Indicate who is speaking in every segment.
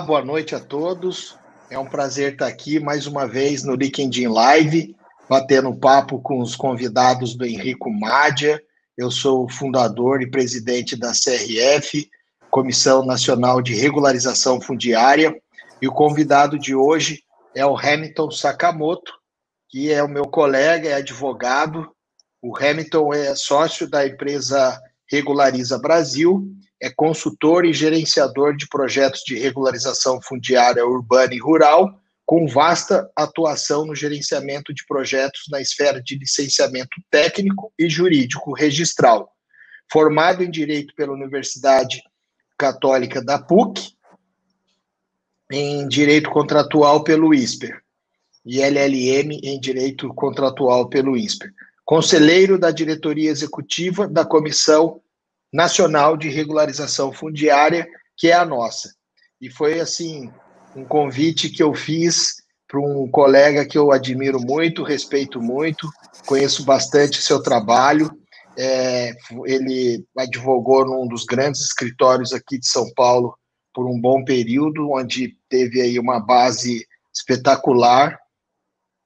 Speaker 1: Boa noite a todos. É um prazer estar aqui mais uma vez no LinkedIn Live, batendo papo com os convidados do Henrico Mádia. Eu sou fundador e presidente da CRF, Comissão Nacional de Regularização Fundiária, e o convidado de hoje é o Hamilton Sakamoto, que é o meu colega, é advogado. O Hamilton é sócio da empresa Regulariza Brasil é consultor e gerenciador de projetos de regularização fundiária urbana e rural, com vasta atuação no gerenciamento de projetos na esfera de licenciamento técnico e jurídico registral. Formado em Direito pela Universidade Católica da PUC, em Direito Contratual pelo ISPER, e LLM em Direito Contratual pelo ISPER. Conselheiro da diretoria executiva da Comissão Nacional de Regularização Fundiária, que é a nossa. E foi assim um convite que eu fiz para um colega que eu admiro muito, respeito muito, conheço bastante o seu trabalho. É, ele advogou num dos grandes escritórios aqui de São Paulo por um bom período, onde teve aí uma base espetacular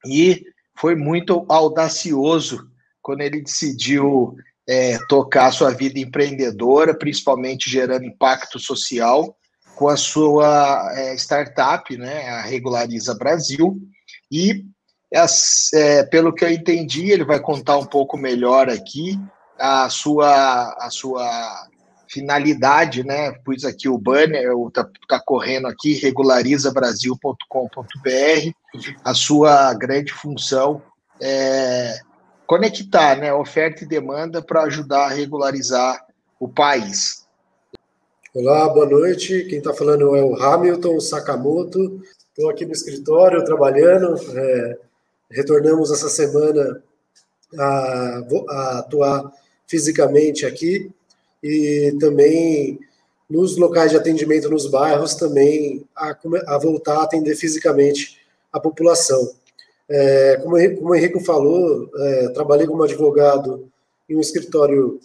Speaker 1: e foi muito audacioso quando ele decidiu é, tocar a sua vida empreendedora, principalmente gerando impacto social, com a sua é, startup, né, a Regulariza Brasil, e as, é, pelo que eu entendi, ele vai contar um pouco melhor aqui a sua, a sua finalidade, né? Pus aqui o banner, está tá correndo aqui, regularizabrasil.com.br, a sua grande função é conectar né, oferta e demanda para ajudar a regularizar o país.
Speaker 2: Olá, boa noite. Quem está falando é o Hamilton Sakamoto. Estou aqui no escritório trabalhando. É, retornamos essa semana a, a atuar fisicamente aqui e também nos locais de atendimento nos bairros também a, a voltar a atender fisicamente a população. É, como, como o Henrique falou, é, trabalhei como advogado em um escritório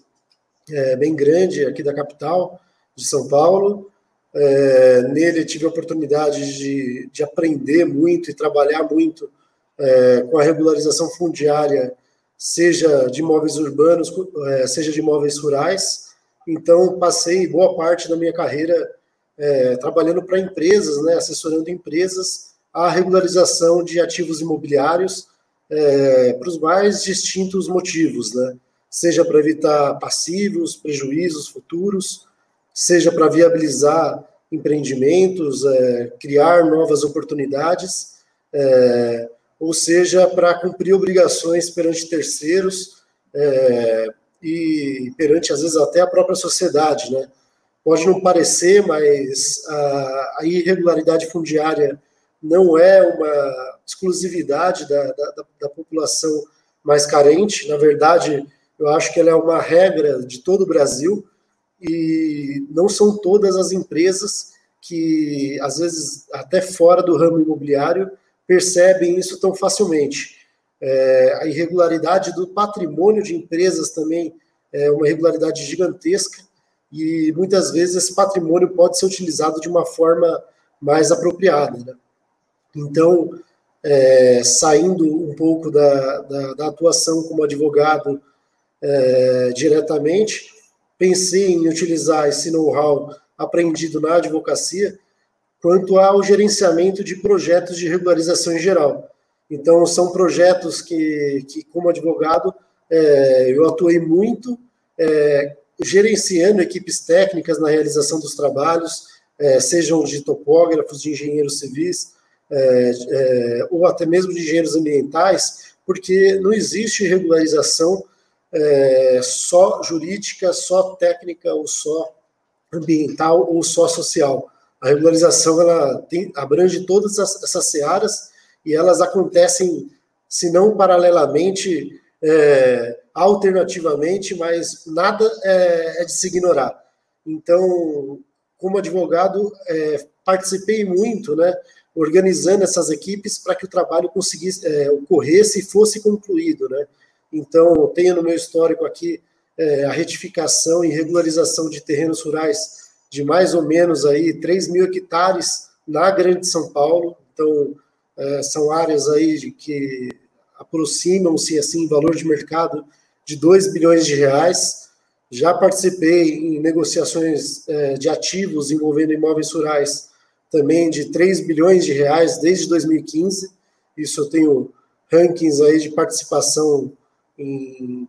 Speaker 2: é, bem grande aqui da capital de São Paulo. É, nele tive a oportunidade de, de, aprender muito e trabalhar muito é, com a regularização fundiária, seja de imóveis urbanos, é, seja de imóveis rurais. Então, passei boa parte da minha carreira trabalhando para empresas, né, assessorando empresas a regularização de ativos imobiliários é, para os mais distintos motivos, né? Seja para evitar passivos, prejuízos futuros, seja para viabilizar empreendimentos, é, criar novas oportunidades, é, ou seja, para cumprir obrigações perante terceiros e perante, às vezes, até a própria sociedade, né? Pode não parecer, mas a, a irregularidade fundiária não é uma exclusividade da, da, da, população mais carente, na verdade, eu acho que ela é uma regra de todo o Brasil e não são todas as empresas que, às vezes, até fora do ramo imobiliário, percebem isso tão facilmente. É, a irregularidade do patrimônio de empresas também é uma irregularidade gigantesca e muitas vezes esse patrimônio pode ser utilizado de uma forma mais apropriada. Né? Então, é, saindo um pouco da, da, da, atuação como advogado é, diretamente, pensei em utilizar esse know-how aprendido na advocacia quanto ao gerenciamento de projetos de regularização em geral. Então, são projetos que, que como advogado, é, eu atuei muito é, gerenciando equipes técnicas na realização dos trabalhos, é, sejam de topógrafos, de engenheiros civis, é, é, ou até mesmo de engenheiros ambientais, porque não existe regularização é, só jurídica, só técnica, ou só ambiental, ou só social. A regularização ela tem, abrange todas as, essas searas e elas acontecem, se não paralelamente, é, alternativamente, mas nada é, é, de se ignorar. Então, como advogado, é, participei muito, né, organizando essas equipes para que o trabalho conseguisse é, ocorresse e fosse concluído, né? Então, tenho no meu histórico aqui é, a retificação e regularização de terrenos rurais de mais ou menos aí 3 mil hectares na Grande São Paulo. Então, é, são áreas aí que aproximam-se, assim, valor de mercado de 2 bilhões de reais. Já participei em negociações é, de ativos envolvendo imóveis rurais também de 3 bilhões de reais desde 2015. Isso eu tenho rankings aí de participação em,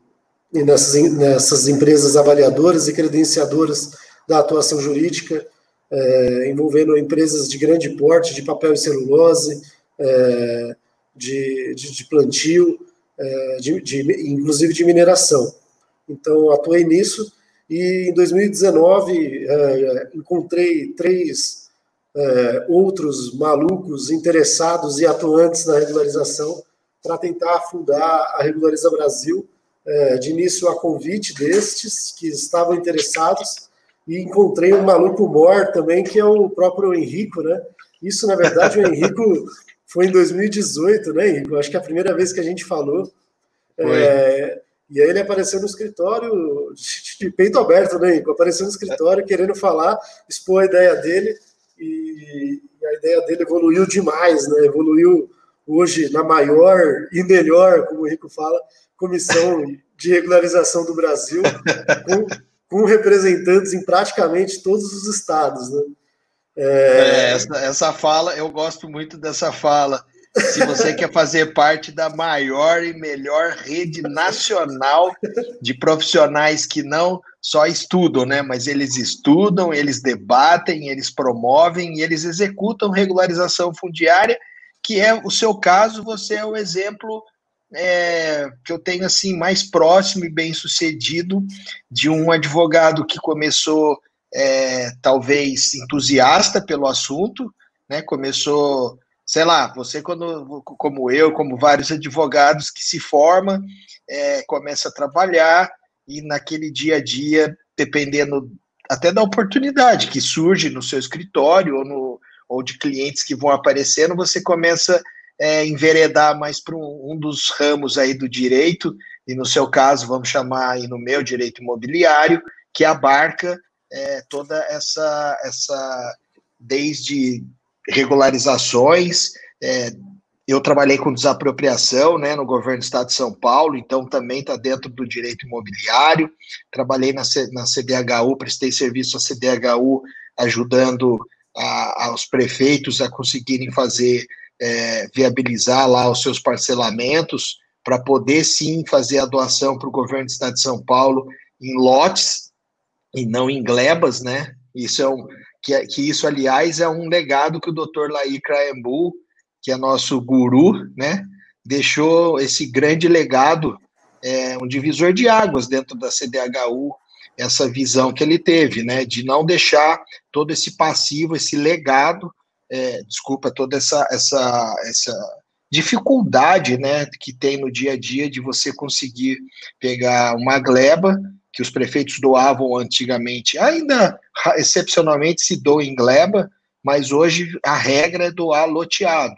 Speaker 2: nessas, nessas empresas avaliadoras e credenciadoras da atuação jurídica, é, envolvendo empresas de grande porte, de papel e celulose, é, de, de, de, plantio, é, de, de, inclusive de mineração. Então, atuei nisso e em 2019 é, encontrei três é, outros malucos interessados e atuantes na regularização para tentar fundar a Regulariza Brasil, é, de início a convite destes que estavam interessados, e encontrei um maluco mor também, que é o próprio Henrico, né? Isso, na verdade, o Henrico foi em 2018, né, Henrico? Acho que é a primeira vez que a gente falou. É, e aí ele apareceu no escritório, de peito aberto, né, Henrico? Apareceu no escritório querendo falar, expor a ideia dele, e, e a ideia dele evoluiu demais, né? Evoluiu hoje na maior e melhor, como o Rico fala, comissão de regularização do Brasil, com, com representantes em praticamente todos os estados. Né?
Speaker 1: É... É, essa, essa fala, eu gosto muito dessa fala. Se você quer fazer parte da maior e melhor rede nacional de profissionais que não só estudam, né? Mas eles estudam, eles debatem, eles promovem e eles executam regularização fundiária que é o seu caso, você é o exemplo é, que eu tenho assim mais próximo e bem sucedido de um advogado que começou é, talvez entusiasta pelo assunto, né? Começou, sei lá, você quando, como eu, como vários advogados que se forma, é, começa a trabalhar e naquele dia a dia, dependendo até da oportunidade que surge no seu escritório ou no, ou de clientes que vão aparecendo, você começa é, enveredar mais para um, um, dos ramos aí do direito, e no seu caso, vamos chamar aí no meu direito imobiliário, que abarca é, toda essa, essa, desde regularizações, é, eu trabalhei com desapropriação né, no governo do estado de São Paulo, então também está dentro do direito imobiliário. Trabalhei na, na CDHU, prestei serviço à CDHU, ajudando aos prefeitos a conseguirem fazer, é, viabilizar lá os seus parcelamentos, para poder sim fazer a doação para o governo do estado de São Paulo em lotes e não em glebas, né? Isso é um, que, que isso, aliás, é um legado que o doutor Laí Kraembu, que é nosso guru, né? Deixou esse grande legado, é, um divisor de águas dentro da CDHU, essa visão que ele teve, né, de não deixar todo esse passivo, esse legado, é, desculpa, toda essa, essa, essa dificuldade, né, que tem no dia a dia de você conseguir pegar uma gleba que os prefeitos doavam antigamente, ainda excepcionalmente se doa em gleba, mas hoje a regra é doar loteado.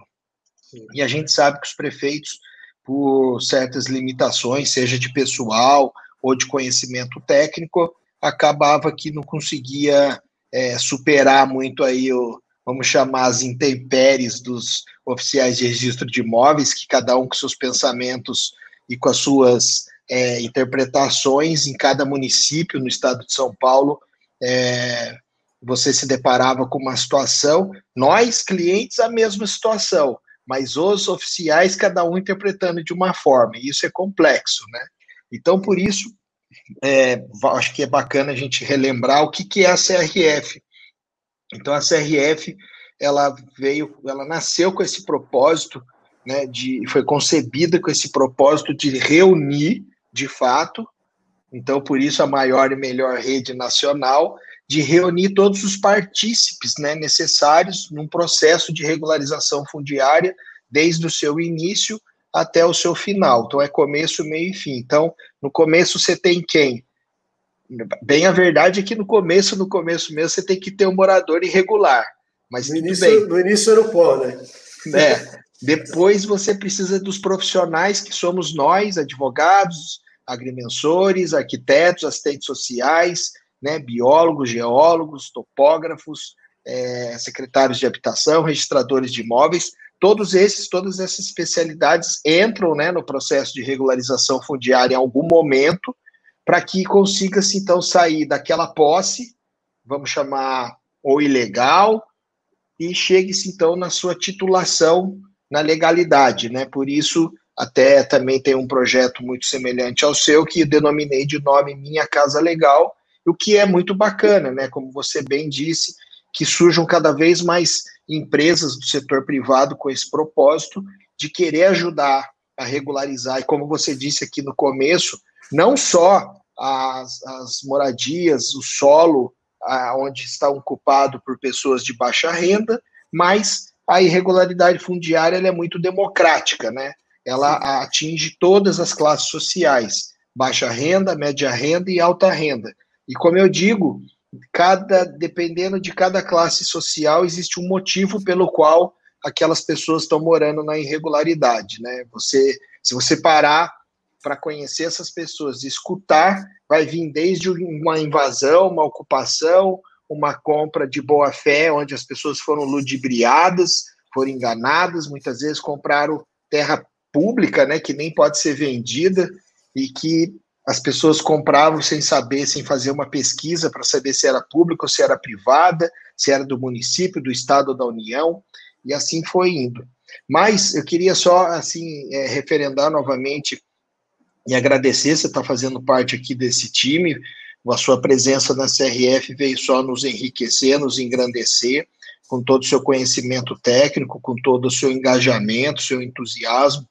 Speaker 1: E a gente sabe que os prefeitos, por certas limitações, seja de pessoal ou de conhecimento técnico, acabava que não conseguia é, superar muito aí o, vamos chamar as intempéries dos oficiais de registro de imóveis, que cada um com seus pensamentos e com as suas é, interpretações. Em cada município no estado de São Paulo, é, você se deparava com uma situação, nós, clientes, a mesma situação, mas os oficiais, cada um interpretando de uma forma, e isso é complexo, né? Então, por isso, é, acho que é bacana a gente relembrar o que, que é a CRF. Então, a CRF, ela veio, ela nasceu com esse propósito, né, de, foi concebida com esse propósito de reunir, de fato, então, por isso, a maior e melhor rede nacional, de reunir todos os partícipes né, necessários num processo de regularização fundiária, desde o seu início até o seu final. Então é começo, meio e fim. Então, no começo você tem quem? Bem, a verdade é que no começo, no começo mesmo, você tem que ter um morador irregular. Mas
Speaker 2: no, início, no início era o pó, né?
Speaker 1: É. Depois você precisa dos profissionais que somos nós, advogados, agrimensores, arquitetos, assistentes sociais, né, biólogos, geólogos, topógrafos, é, secretários de habitação, registradores de imóveis, todos esses, todas essas especialidades entram né, no processo de regularização fundiária em algum momento, para que consiga-se então sair daquela posse, vamos chamar ou ilegal, e chegue-se então na sua titulação na legalidade, né? Por isso até também tem um projeto muito semelhante ao seu que denominei de nome Minha Casa Legal, o que é muito bacana, né? Como você bem disse, que surjam cada vez mais empresas do setor privado com esse propósito de querer ajudar a regularizar, e como você disse aqui no começo, não só as, as moradias, o solo a, onde está ocupado por pessoas de baixa renda, mas a irregularidade fundiária é muito democrática, né? Ela atinge todas as classes sociais, baixa renda, média renda e alta renda. E como eu digo, cada dependendo de cada classe social existe um motivo pelo qual aquelas pessoas estão morando na irregularidade, né? Você, se você parar para conhecer essas pessoas, escutar, vai vir desde uma invasão, uma ocupação, uma compra de boa fé, onde as pessoas foram ludibriadas, foram enganadas, muitas vezes compraram terra pública, né, que nem pode ser vendida e que as pessoas compravam sem saber, sem fazer uma pesquisa para saber se era pública ou se era privada, se era do município, do estado ou da União, e assim foi indo. Mas eu queria só, assim, é, referendar novamente e agradecer você estar tá fazendo parte aqui desse time, a sua presença na CRF veio só nos enriquecer, nos engrandecer, com todo o seu conhecimento técnico, com todo o seu engajamento, seu entusiasmo,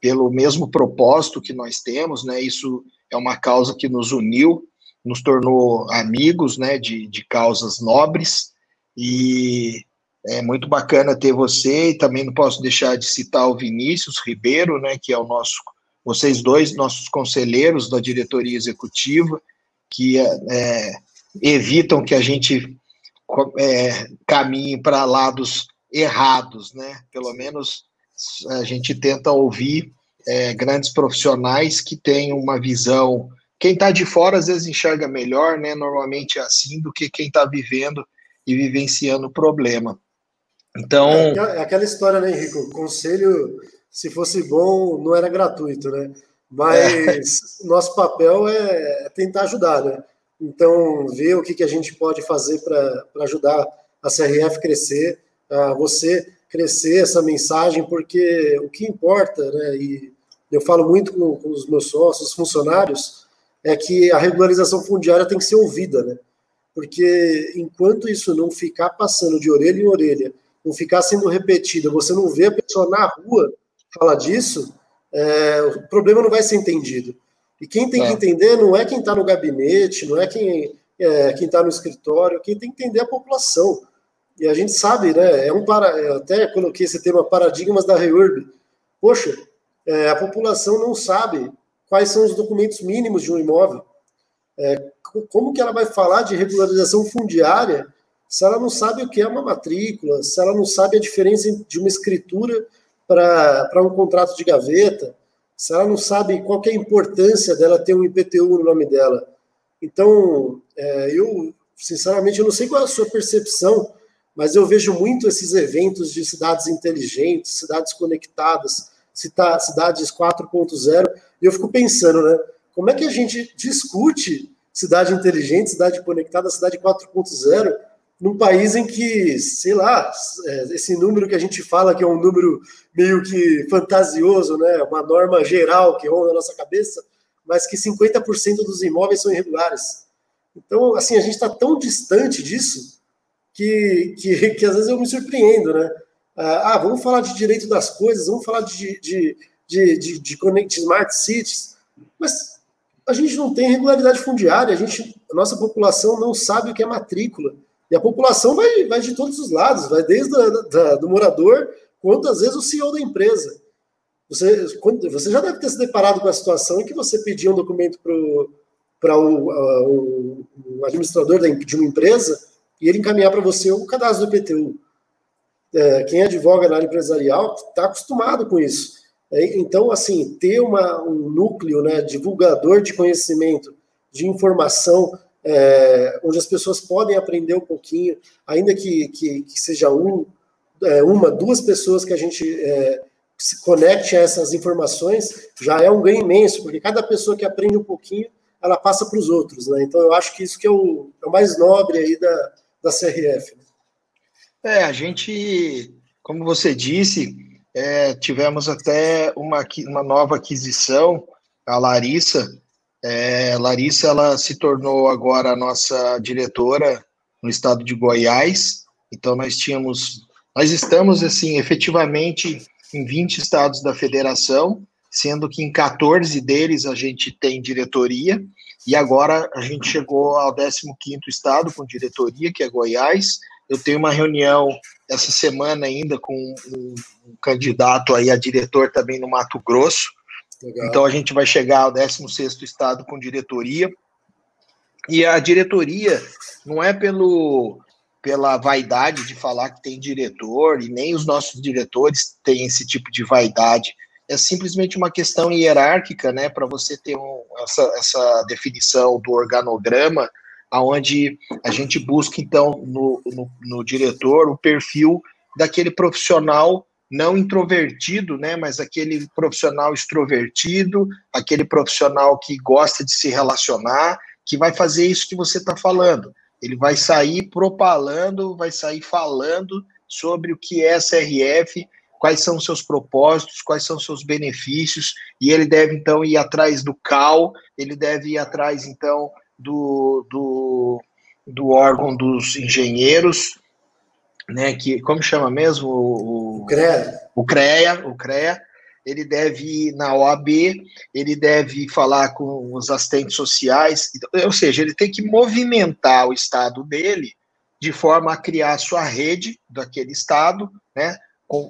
Speaker 1: pelo mesmo propósito que nós temos, né? Isso é uma causa que nos uniu, nos tornou amigos, né? De, de causas nobres e é muito bacana ter você e também não posso deixar de citar o Vinícius Ribeiro, né? Que é o nosso, vocês dois, nossos conselheiros da diretoria executiva, que é, evitam que a gente é, caminhe para lados errados, né? Pelo menos a gente tenta ouvir é, grandes profissionais que têm uma visão. Quem está de fora às vezes enxerga melhor, né? Normalmente é assim do que quem está vivendo e vivenciando o problema. Então.
Speaker 2: É, é aquela história, né, Henrico? O conselho, se fosse bom, não era gratuito, né? Mas é. nosso papel é tentar ajudar, né? Então, ver o que, que a gente pode fazer para ajudar a CRF crescer, a você crescer essa mensagem, porque o que importa, né, e eu falo muito com, com os meus sócios, funcionários, é que a regularização fundiária tem que ser ouvida, né? Porque enquanto isso não ficar passando de orelha em orelha, não ficar sendo repetido, você não vê a pessoa na rua falar disso, é, o problema não vai ser entendido. E quem tem é. que entender não é quem está no gabinete, não é quem é, quem está no escritório, quem tem que entender é a população. E a gente sabe, né? É um para, eu até coloquei esse tema paradigmas da REURB. Poxa, é, a população não sabe quais são os documentos mínimos de um imóvel. É, como que ela vai falar de regularização fundiária se ela não sabe o que é uma matrícula, se ela não sabe a diferença de uma escritura para um contrato de gaveta, se ela não sabe qual é a importância dela ter um IPTU no nome dela. Então, é, eu, sinceramente, eu não sei qual é a sua percepção, mas eu vejo muito esses eventos de cidades inteligentes, cidades conectadas, cidades 4.0, e eu fico pensando, né? Como é que a gente discute cidade inteligente, cidade conectada, cidade 4.0 num país em que, sei lá, é, esse número que a gente fala que é um número meio que fantasioso, né, uma norma geral que ronda na nossa cabeça, mas que 50% dos imóveis são irregulares. Então, assim, a gente está tão distante disso que, que, que, às vezes eu me surpreendo, né? Ah, vamos falar de direito das coisas, vamos falar de, de, de, de, de Connect Smart Cities, mas a gente não tem regularidade fundiária, a, gente, a nossa população não sabe o que é matrícula. E a população vai, vai de todos os lados, vai desde a, da, do morador, quanto às vezes o CEO da empresa. Você, você já deve ter se deparado com a situação em que você pedia um documento para o, o, o, administrador de uma empresa e ele encaminhar para você o cadastro do IPTU. É, quem advoga na área empresarial está acostumado com isso. É, então, assim, ter uma, um núcleo né, divulgador de conhecimento, de informação, é, onde as pessoas podem aprender um pouquinho, ainda que, que, que seja um, é, uma, duas pessoas que a gente é, se conecte a essas informações, já é um ganho imenso, porque cada pessoa que aprende um pouquinho, ela passa para os outros, né? Então eu acho que isso que é o, é o mais nobre aí da, da CRF. Né?
Speaker 1: É, a gente, como você disse, é, tivemos até uma, uma nova aquisição, a Larissa. É, Larissa, ela se tornou agora a nossa diretora no estado de Goiás. Então, nós tínhamos, nós estamos, assim, efetivamente em 20 estados da federação, sendo que em 14 deles a gente tem diretoria, e agora a gente chegou ao 15º estado com diretoria, que é Goiás. Eu tenho uma reunião essa semana ainda com um, um candidato aí a diretor também no Mato Grosso. Legal. Então a gente vai chegar ao 16º estado com diretoria. E a diretoria não é pelo pela vaidade de falar que tem diretor, e nem os nossos diretores têm esse tipo de vaidade. É simplesmente uma questão hierárquica, né, para você ter um, essa, essa definição do organograma aonde a gente busca, então, no, no, no diretor, o perfil daquele profissional não introvertido, né, mas aquele profissional extrovertido, aquele profissional que gosta de se relacionar, que vai fazer isso que você está falando. Ele vai sair propalando, vai sair falando sobre o que é SRF, quais são os seus propósitos, quais são os seus benefícios, e ele deve então ir atrás do CAL, ele deve ir atrás então do, do, do órgão dos engenheiros, né, que, como chama mesmo? O, o CREA. O CREA, o CREA, ele deve ir na OAB, ele deve falar com os assistentes sociais, ou seja, ele tem que movimentar o estado dele de forma a criar a sua rede daquele estado, né,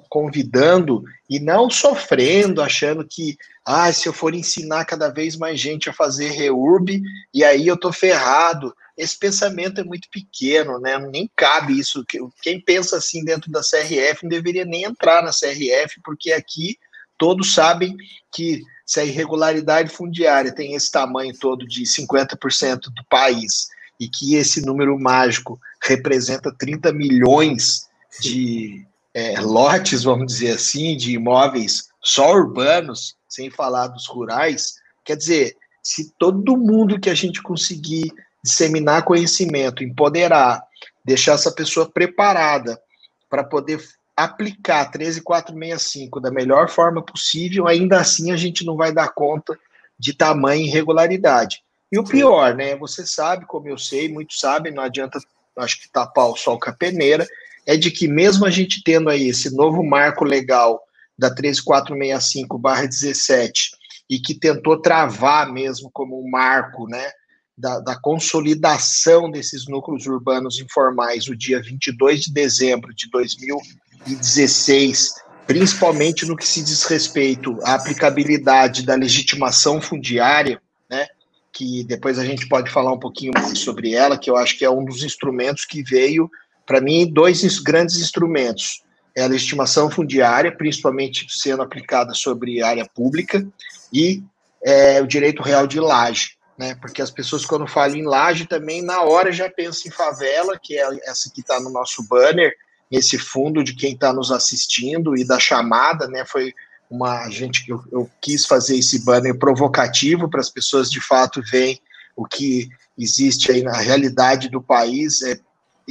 Speaker 1: convidando e não sofrendo, achando que, ah, se eu for ensinar cada vez mais gente a fazer reurb, e aí eu tô ferrado. Esse pensamento é muito pequeno, né? Nem cabe isso. Quem pensa assim dentro da CRF não deveria nem entrar na CRF, porque aqui todos sabem que se a irregularidade fundiária tem esse tamanho todo de 50% do país e que esse número mágico representa 30 milhões de é, lotes, vamos dizer assim, de imóveis só urbanos, sem falar dos rurais, quer dizer, se todo mundo que a gente conseguir disseminar conhecimento, empoderar, deixar essa pessoa preparada para poder aplicar 13465 da melhor forma possível, ainda assim a gente não vai dar conta de tamanha irregularidade. E o pior, né? Você sabe, como eu sei, muitos sabem, não adianta, acho que tapar o sol com a peneira, é de que mesmo a gente tendo aí esse novo marco legal da 13465/17 e que tentou travar mesmo como um marco, né, da, da, consolidação desses núcleos urbanos informais no dia 22 de dezembro de 2016, principalmente no que se diz respeito à aplicabilidade da legitimação fundiária, né, que depois a gente pode falar um pouquinho mais sobre ela, que eu acho que é um dos instrumentos que veio para mim, dois grandes instrumentos. É a legitimação fundiária, principalmente sendo aplicada sobre área pública, e é, o direito real de laje, né? Porque as pessoas, quando falam em laje, também na hora já pensam em favela, que é essa que está no nosso banner, nesse fundo de quem está nos assistindo e da chamada, né? Foi uma gente que eu, eu quis fazer esse banner provocativo para as pessoas de fato verem o que existe aí na realidade do país, é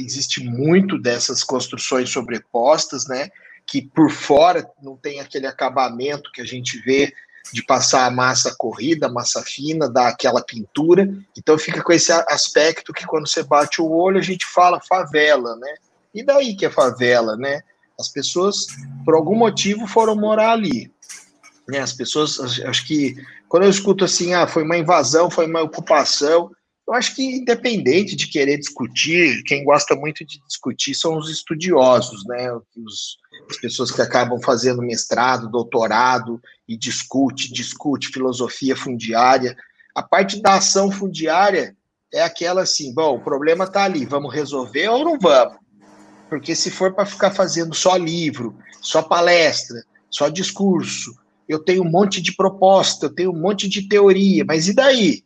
Speaker 1: existe muito dessas construções sobrepostas, né? Que por fora não tem aquele acabamento que a gente vê de passar a massa corrida, a massa fina, dar aquela pintura. Então fica com esse aspecto que quando você bate o olho a gente fala favela, né? E daí que é favela, né? As pessoas, por algum motivo, foram morar ali. Né? As pessoas, acho que quando eu escuto assim, ah, foi uma invasão, foi uma ocupação, eu acho que, independente de querer discutir, quem gosta muito de discutir são os estudiosos, né? Os, as pessoas que acabam fazendo mestrado, doutorado e discute, discute filosofia fundiária. A parte da ação fundiária é aquela assim: bom, o problema está ali, vamos resolver ou não vamos? Porque se for para ficar fazendo só livro, só palestra, só discurso, eu tenho um monte de proposta, eu tenho um monte de teoria, mas e daí?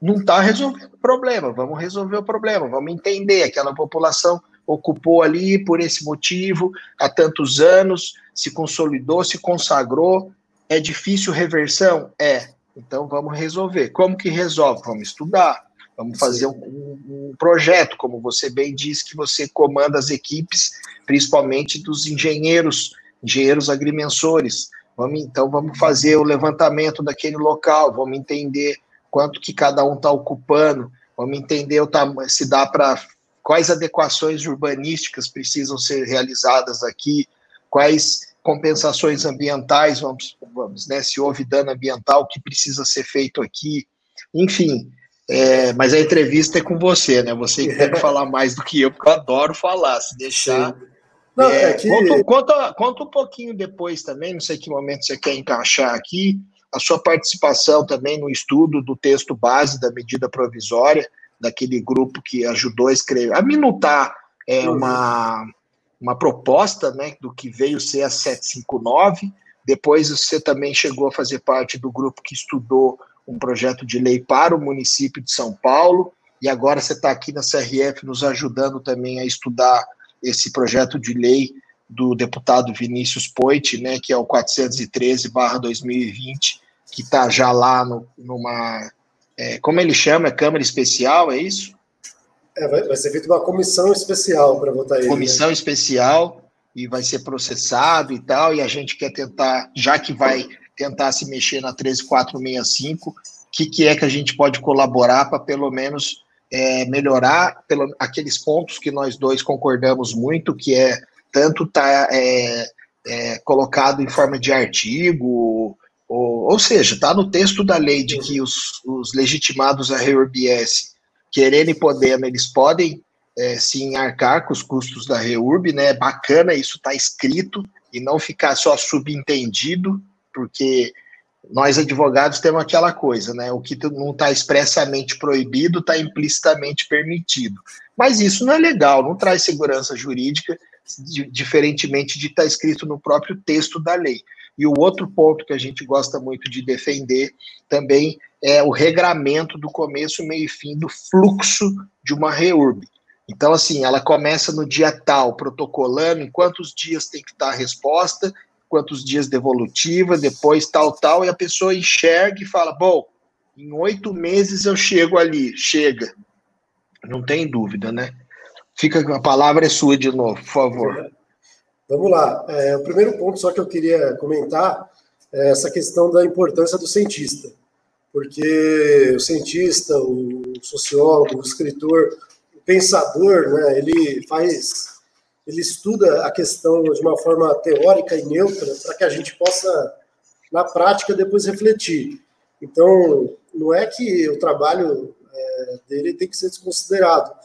Speaker 1: Não está resolvendo o problema. Vamos resolver o problema, vamos entender. Aquela população ocupou ali por esse motivo há tantos anos, se consolidou, se consagrou. É difícil reversão? É. Então vamos resolver. Como que resolve? Vamos estudar. Vamos fazer um, um, projeto, como você bem disse, que você comanda as equipes, principalmente dos engenheiros, engenheiros agrimensores. Vamos, então vamos fazer o levantamento daquele local, vamos entender quanto que cada um está ocupando, vamos entender o tamanho, se dá para quais adequações urbanísticas precisam ser realizadas aqui, quais compensações ambientais, vamos, vamos né, se houve dano ambiental, o que precisa ser feito aqui, enfim. É, mas a entrevista é com você, né? Você que tem que falar mais do que eu, porque eu adoro falar, se deixar. Não, é, é que... conta, conta, conta um pouquinho depois também, não sei que momento você quer encaixar aqui, a sua participação também no estudo do texto base da medida provisória, daquele grupo que ajudou a escrever, a minutar é, uhum. uma, uma proposta né, do que veio ser a 759. Depois você também chegou a fazer parte do grupo que estudou um projeto de lei para o município de São Paulo, e agora você está aqui na CRF nos ajudando também a estudar esse projeto de lei do deputado Vinícius Poit, né, que é o 413/2020, que está já lá no, numa é, como ele chama, é Câmara Especial, é isso?
Speaker 2: É, vai, vai, ser feita uma comissão especial para votar ele.
Speaker 1: Comissão né? especial e vai ser processado e tal, e a gente quer tentar, já que vai tentar se mexer na 13465, o que, que é que a gente pode colaborar para pelo menos é, melhorar pelo, aqueles pontos que nós dois concordamos muito, que é tanto tá é, é, colocado em forma de artigo, ou, ou seja, está no texto da lei de que os, os legitimados a REURBS, querendo e podendo, eles podem é, sim arcar com os custos da REURB, né? É bacana isso estar tá escrito e não ficar só subentendido, porque nós advogados temos aquela coisa, né? O que não está expressamente proibido está implicitamente permitido. Mas isso não é legal, não traz segurança jurídica, diferentemente de estar tá escrito no próprio texto da lei. E o outro ponto que a gente gosta muito de defender também é o regramento do começo, meio e fim do fluxo de uma reurb. Então, assim, ela começa no dia tal, protocolando em quantos dias tem que estar a resposta, quantos dias devolutiva, depois tal, tal, e a pessoa enxerga e fala: bom, em oito meses eu chego ali, chega. Não tem dúvida, né? Fica, a palavra é sua de novo, por favor.
Speaker 2: Vamos lá. É, o primeiro ponto só que eu queria comentar é essa questão da importância do cientista. Porque o cientista, o sociólogo, o escritor, o pensador, né, ele faz, ele estuda a questão de uma forma teórica e neutra para que a gente possa, na prática, depois refletir. Então, não é que o trabalho é, dele tem que ser desconsiderado,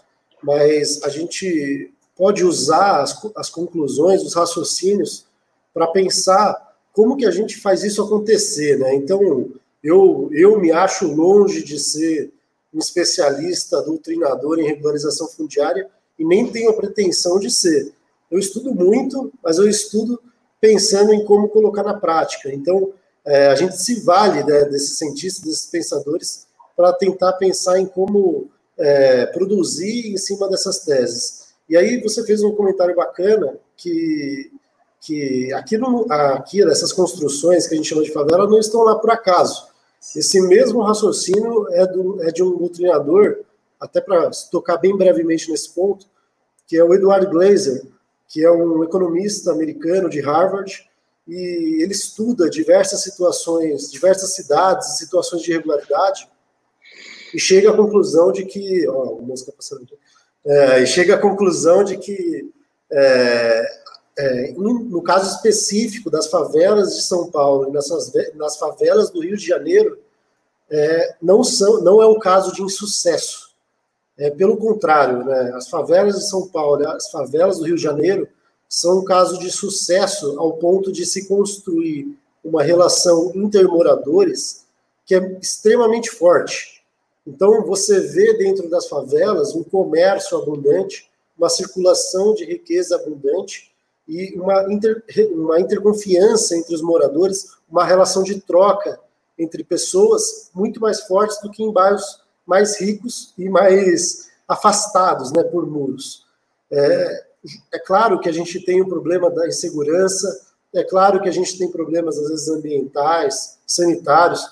Speaker 2: mas a gente pode usar as, as conclusões, os raciocínios, para pensar como que a gente faz isso acontecer, né? Então, eu, eu me acho longe de ser um especialista, doutrinador em regularização fundiária e nem tenho a pretensão de ser. Eu estudo muito, mas eu estudo pensando em como colocar na prática. Então, é, a gente se vale né, desses cientistas, desses pensadores, para tentar pensar em como é, produzir em cima dessas teses. E aí você fez um comentário bacana que, que aquilo, aqui, essas construções que a gente chama de favela não estão lá por acaso. Esse mesmo raciocínio é, do, é de um doutrinador, até para tocar bem brevemente nesse ponto, que é o Edward Glaser, que é um economista americano de Harvard, e ele estuda diversas situações, diversas cidades, situações de irregularidade, e chega à conclusão de que. Ó, a música passando aqui é, e chega à conclusão de que, é, é, no caso específico das favelas de São Paulo e nessas, nas favelas do Rio de Janeiro, é, não, são, não é um caso de insucesso. É, pelo contrário, né, as favelas de São Paulo as favelas do Rio de Janeiro são um caso de sucesso ao ponto de se construir uma relação intermoradores que é extremamente forte. Então, você vê dentro das favelas um comércio abundante, uma circulação de riqueza abundante e uma, inter, uma interconfiança entre os moradores, uma relação de troca entre pessoas muito mais fortes do que em bairros mais ricos e mais afastados né, por muros. É, é claro que a gente tem o problema da insegurança, é claro que a gente tem problemas, às vezes, ambientais, sanitários,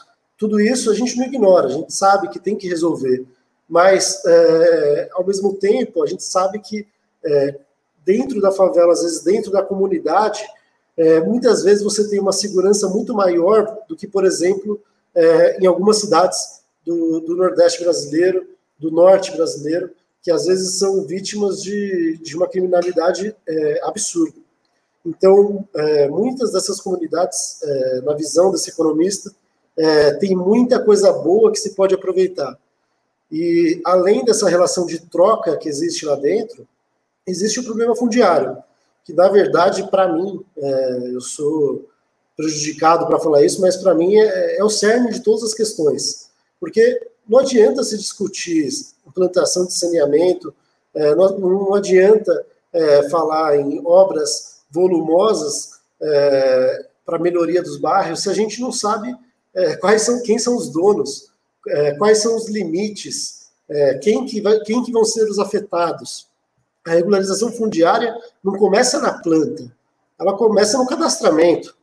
Speaker 2: tudo isso a gente não ignora, a gente sabe que tem que resolver, mas, é, ao mesmo tempo, a gente sabe que é, dentro da favela, às vezes dentro da comunidade, é, muitas vezes você tem uma segurança muito maior do que, por exemplo, é, em algumas cidades do, do, Nordeste brasileiro, do Norte brasileiro, que às vezes são vítimas de, de uma criminalidade é, absurda. Então, é, muitas dessas comunidades, é, na visão desse economista, é, tem muita coisa boa que se pode aproveitar. E além dessa relação de troca que existe lá dentro, existe o problema fundiário, que na verdade, para mim, é, eu sou prejudicado para falar isso, mas para mim é, é, o cerne de todas as questões. Porque não adianta se discutir implantação de saneamento, é, não, não, adianta é, falar em obras volumosas é, para melhoria dos bairros se a gente não sabe é, quais são quem são os donos, quais são os limites, quem, que vai, quem que vão ser os afetados a regularização fundiária não começa na planta, ela começa no cadastramento.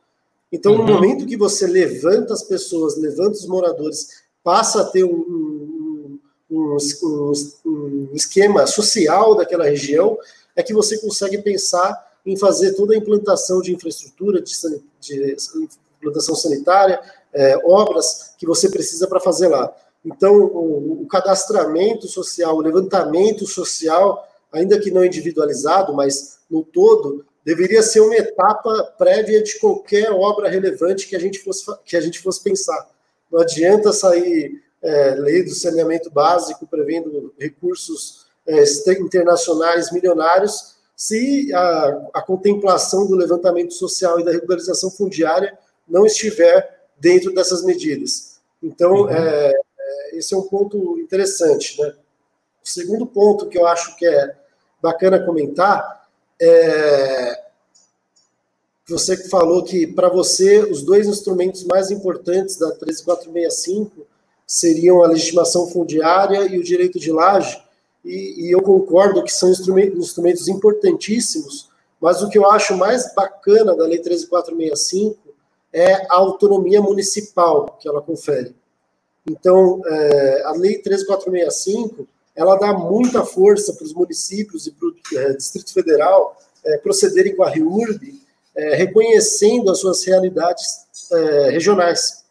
Speaker 2: Então, uhum. no momento que você levanta as pessoas, levanta os moradores, passa a ter um, um, um, um esquema social daquela região, é que você consegue pensar em fazer toda a implantação de infraestrutura, de, de implantação sanitária, é, obras que você precisa para fazer lá. Então, o, o cadastramento social, o levantamento social ainda que não individualizado, mas no todo, deveria ser uma etapa prévia de qualquer obra relevante que a gente fosse, que a gente fosse pensar. Não adianta sair é, lei do saneamento básico prevendo recursos é, internacionais milionários se a, a contemplação do levantamento social e da regularização fundiária não estiver dentro dessas medidas. Então, uhum. é, é esse é um ponto interessante. Né? O segundo ponto que eu acho que é bacana comentar. É, você falou que, para você, os dois instrumentos mais importantes da 13465 seriam a legitimação fundiária e o direito de laje, e, e eu concordo que são instrumentos, instrumentos importantíssimos, mas o que eu acho mais bacana da Lei 13465 é a autonomia municipal que ela confere. Então, é, a Lei 13465 ela dá muita força para os municípios e para o é, Distrito Federal é, procederem com a REURB, é, reconhecendo as suas realidades é, regionais.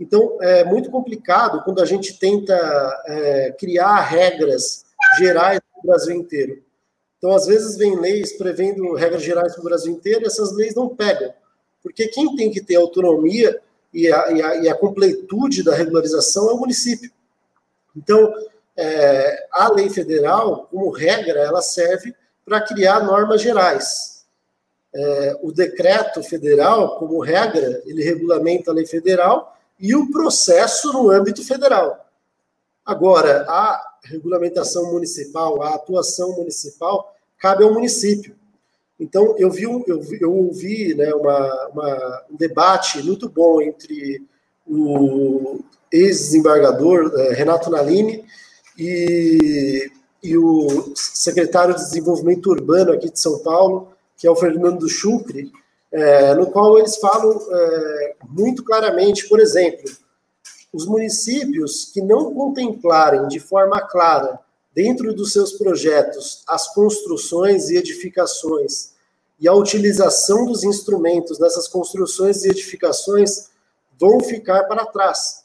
Speaker 2: Então, é muito complicado quando a gente tenta é, criar regras gerais para o Brasil inteiro. Então, às vezes, vem leis prevendo regras gerais para o Brasil inteiro e essas leis não pegam. Porque quem tem que ter autonomia e a, e a, e a completude da regularização é o município. Então, é, a lei federal, como regra, ela serve para criar normas gerais. É, o decreto federal, como regra, ele regulamenta a lei federal e o processo no âmbito federal. Agora, a regulamentação municipal, a atuação municipal, cabe ao município. Então, eu vi, eu, eu ouvi né, uma, uma, um debate muito bom entre o ex-desembargador é, Renato Nalini e, e o secretário de Desenvolvimento Urbano aqui de São Paulo, que é o Fernando Chucre, é, no qual eles falam é, muito claramente, por exemplo, os municípios que não contemplarem de forma clara, dentro dos seus projetos, as construções e edificações e a utilização dos instrumentos nessas construções e edificações vão ficar para trás.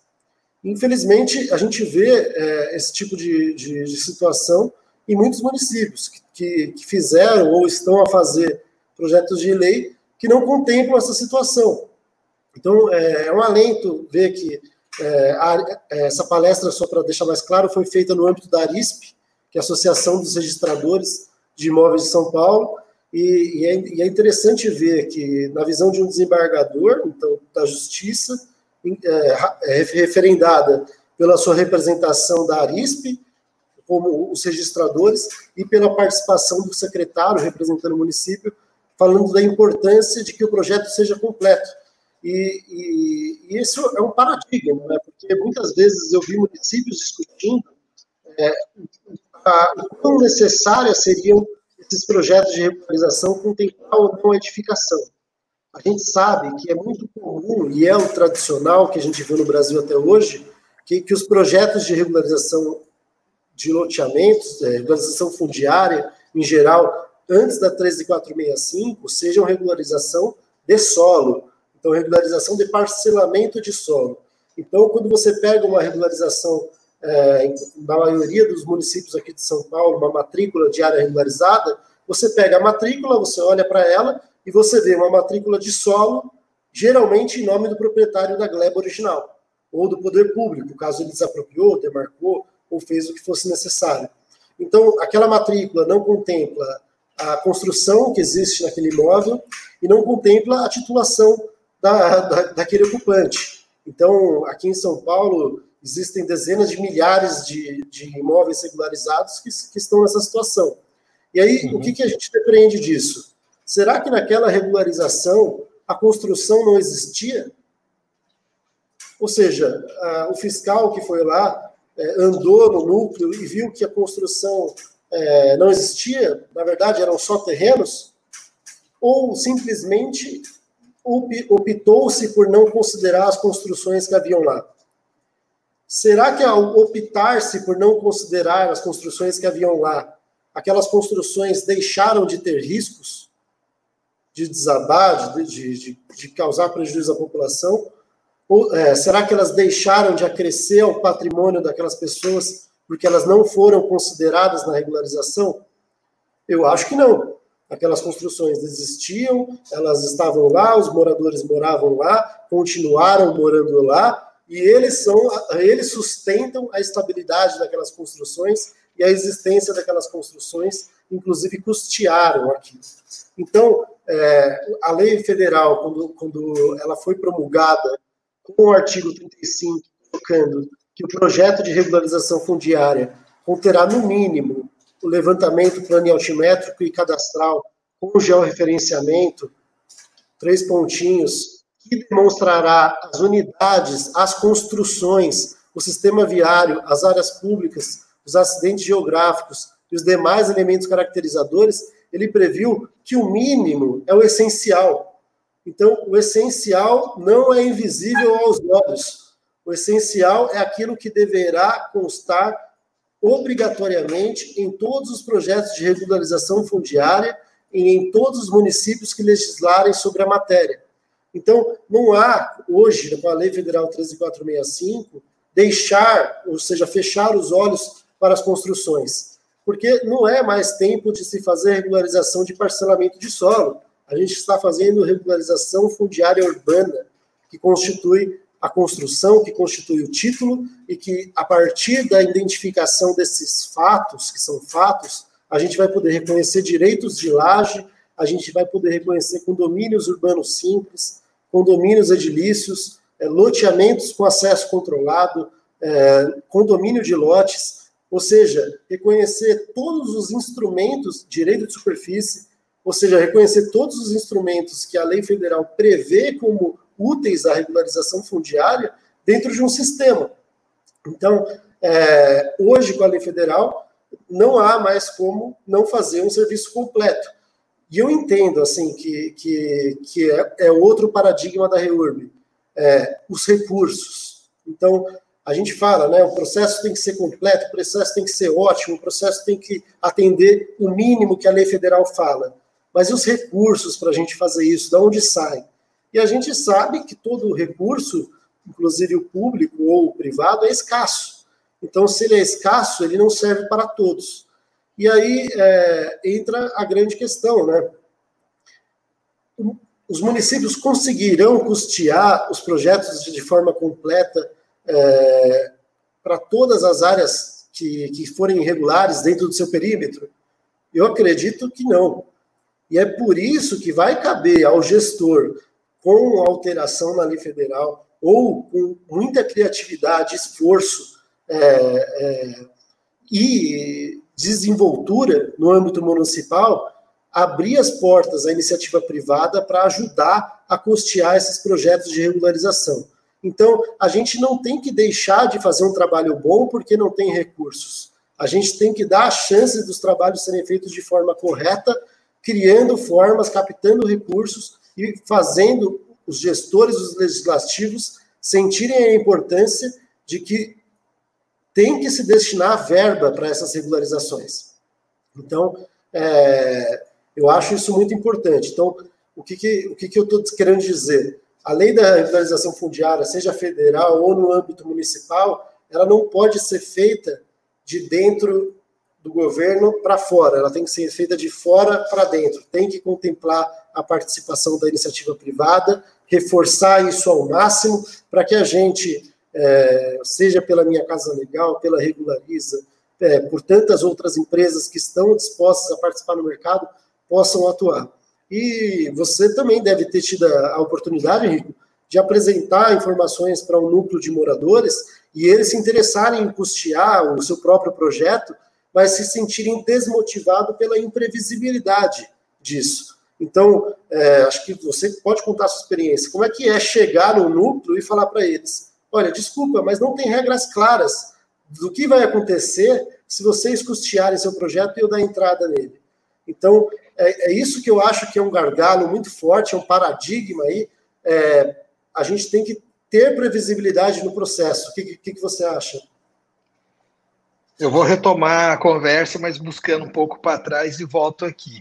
Speaker 2: Infelizmente, a gente vê é, esse tipo de, de, de, situação em muitos municípios que, que, que, fizeram ou estão a fazer projetos de lei que não contemplam essa situação. Então, é, é um alento ver que é, a, é, essa palestra, só para deixar mais claro, foi feita no âmbito da ARISP, que é a Associação dos Registradores de Imóveis de São Paulo, e, e, é, e é interessante ver que, na visão de um desembargador, então, da Justiça, é, é, referendada pela sua representação da Arisp, como os registradores, e pela participação do secretário representando o município, falando da importância de que o projeto seja completo. E, e, e esse é um paradigma, né? porque muitas vezes eu vi municípios discutindo é, a, o quão necessárias seriam esses projetos de regularização contemplar ou não a edificação. A gente sabe que é muito comum, e é o tradicional que a gente viu no Brasil até hoje, que, que os projetos de regularização de loteamentos, é, regularização fundiária, em geral, antes da 13465, sejam regularização de solo, então, regularização de parcelamento de solo. Então, quando você pega uma regularização, é, na maioria dos municípios aqui de São Paulo, uma matrícula de área regularizada, você pega a matrícula, você olha para ela e você vê uma matrícula de solo, geralmente em nome do proprietário da gleba original, ou do poder público, caso ele desapropriou, demarcou ou fez o que fosse necessário. Então, aquela matrícula não contempla a construção que existe naquele imóvel e não contempla a titulação da, da, daquele ocupante. Então, aqui em São Paulo, existem dezenas de milhares de, de imóveis regularizados que, que, estão nessa situação. E aí, uhum. o que, que a gente depreende disso? Será que naquela regularização a construção não existia? Ou seja, a, o fiscal que foi lá é, andou no núcleo e viu que a construção é, não existia, na verdade eram só terrenos? Ou simplesmente optou-se por não considerar as construções que haviam lá? Será que ao optar-se por não considerar as construções que haviam lá, aquelas construções deixaram de ter riscos de desabar, de, de, de causar prejuízo à população? Ou é, será que elas deixaram de acrescer ao patrimônio daquelas pessoas porque elas não foram consideradas na regularização? Eu acho que não aquelas construções existiam, elas estavam lá, os moradores moravam lá, continuaram morando lá, e eles são, eles sustentam a estabilidade daquelas construções e a existência daquelas construções, inclusive custearam aquilo. Então, é, a lei federal, quando, quando ela foi promulgada com o artigo 35, colocando que o projeto de regularização fundiária conterá, no mínimo, o levantamento planealtimétrico e cadastral com georreferenciamento, três pontinhos, que demonstrará as unidades, as construções, o sistema viário, as áreas públicas, os acidentes geográficos e os demais elementos caracterizadores, ele previu que o mínimo é o essencial. Então, o essencial não é invisível aos olhos. O essencial é aquilo que deverá constar obrigatoriamente em todos os projetos de regularização fundiária e em todos os municípios que legislarem sobre a matéria. Então, não há, hoje, com a Lei Federal 13465, deixar, ou seja, fechar os olhos para as construções, porque não é mais tempo de se fazer regularização de parcelamento de solo. A gente está fazendo regularização fundiária urbana, que constitui a construção que constitui o título e que, a partir da identificação desses fatos, que são fatos, a gente vai poder reconhecer direitos de laje, a gente vai poder reconhecer condomínios urbanos simples, condomínios edilícios, é, loteamentos com acesso controlado, é, condomínio de lotes, ou seja, reconhecer todos os instrumentos, direito de superfície, ou seja, reconhecer todos os instrumentos que a lei federal prevê como úteis à regularização fundiária dentro de um sistema. Então, é, hoje, com a lei federal, não há mais como não fazer um serviço completo. E eu entendo, assim, que, que, que é, é outro paradigma da REURB, é, os recursos. Então, a gente fala, né, o processo tem que ser completo, o processo tem que ser ótimo, o processo tem que atender o mínimo que a lei federal fala. Mas e os recursos para a gente fazer isso? De onde saem? E a gente sabe que todo recurso, inclusive o público ou o privado, é escasso. Então, se ele é escasso, ele não serve para todos. E aí é, entra a grande questão, né? Os municípios conseguirão custear os projetos de forma completa é, para todas as áreas que, que forem irregulares dentro do seu perímetro? Eu acredito que não. E é por isso que vai caber ao gestor com alteração na lei federal ou com muita criatividade, esforço é, é, e desenvoltura no âmbito municipal, abrir as portas à iniciativa privada para ajudar a custear esses projetos de regularização. Então, a gente não tem que deixar de fazer um trabalho bom porque não tem recursos. A gente tem que dar a chance dos trabalhos serem feitos de forma correta, criando formas, captando recursos e fazendo os gestores, os legislativos sentirem a importância de que tem que se destinar verba para essas regularizações. Então, é, eu acho isso muito importante. Então, o que, que o que, que eu estou querendo dizer? A lei da regularização fundiária, seja federal ou no âmbito municipal, ela não pode ser feita de dentro do governo para fora, ela tem que ser feita de fora para dentro, tem que contemplar a participação da iniciativa privada, reforçar isso ao máximo para que a gente, é, seja pela Minha Casa Legal, pela Regulariza, é, por tantas outras empresas que estão dispostas a participar no mercado, possam atuar. E você também deve ter tido a oportunidade, Rico, de apresentar informações para um núcleo de moradores e eles se interessarem em custear o seu próprio projeto, mas se sentirem desmotivados pela imprevisibilidade disso. Então, é, acho que você pode contar a sua experiência. Como é que é chegar no núcleo e falar para eles: olha, desculpa, mas não tem regras claras do que vai acontecer se vocês custearem seu projeto e eu dar entrada nele. Então, é, é, isso que eu acho que é um gargalo muito forte, é um paradigma aí. É, a gente tem que ter previsibilidade no processo. O que, que, que você acha?
Speaker 1: Eu vou retomar a conversa, mas buscando um pouco para trás e volto aqui.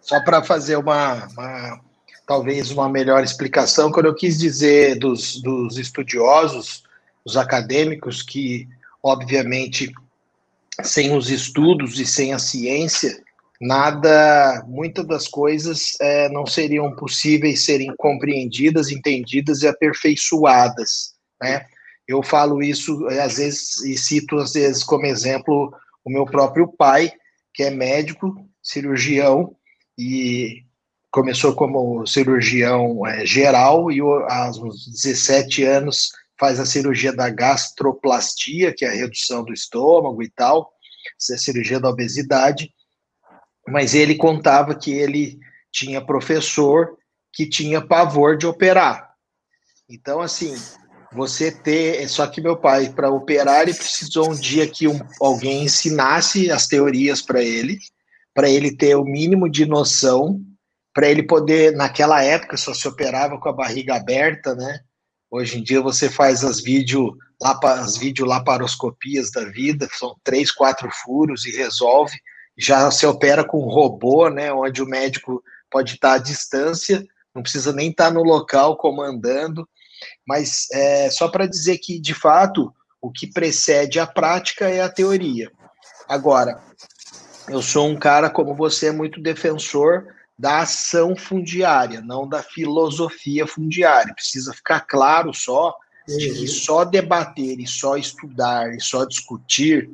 Speaker 1: Só para fazer uma, uma, talvez uma melhor explicação, quando eu quis dizer dos, dos estudiosos, os acadêmicos, que obviamente sem os estudos e sem a ciência, nada, muitas das coisas é, não seriam possíveis serem compreendidas, entendidas e aperfeiçoadas, né? Eu falo isso é, às vezes e cito às vezes como exemplo o meu próprio pai, que é médico, cirurgião e começou como cirurgião é, geral e aos 17 anos faz a cirurgia da gastroplastia, que é a redução do estômago e tal, essa é a cirurgia da obesidade, mas ele contava que ele tinha professor que tinha pavor de operar. Então, assim, você ter. Só que meu pai, para operar, ele precisou um dia que um, alguém ensinasse as teorias para ele, para ele ter o mínimo de noção, para ele poder. Naquela época só se operava com a barriga aberta, né? Hoje em dia você faz as vídeo, as videolaparoscopias da vida, são três, quatro furos e resolve já se opera com robô, né, onde o médico pode estar à distância, não precisa nem estar no local comandando, mas é, só para dizer que, de fato, o que precede a prática é a teoria. Agora, eu sou um cara como você, muito defensor da ação fundiária, não da filosofia fundiária. Precisa ficar claro só de que uhum. só debater e só estudar e só discutir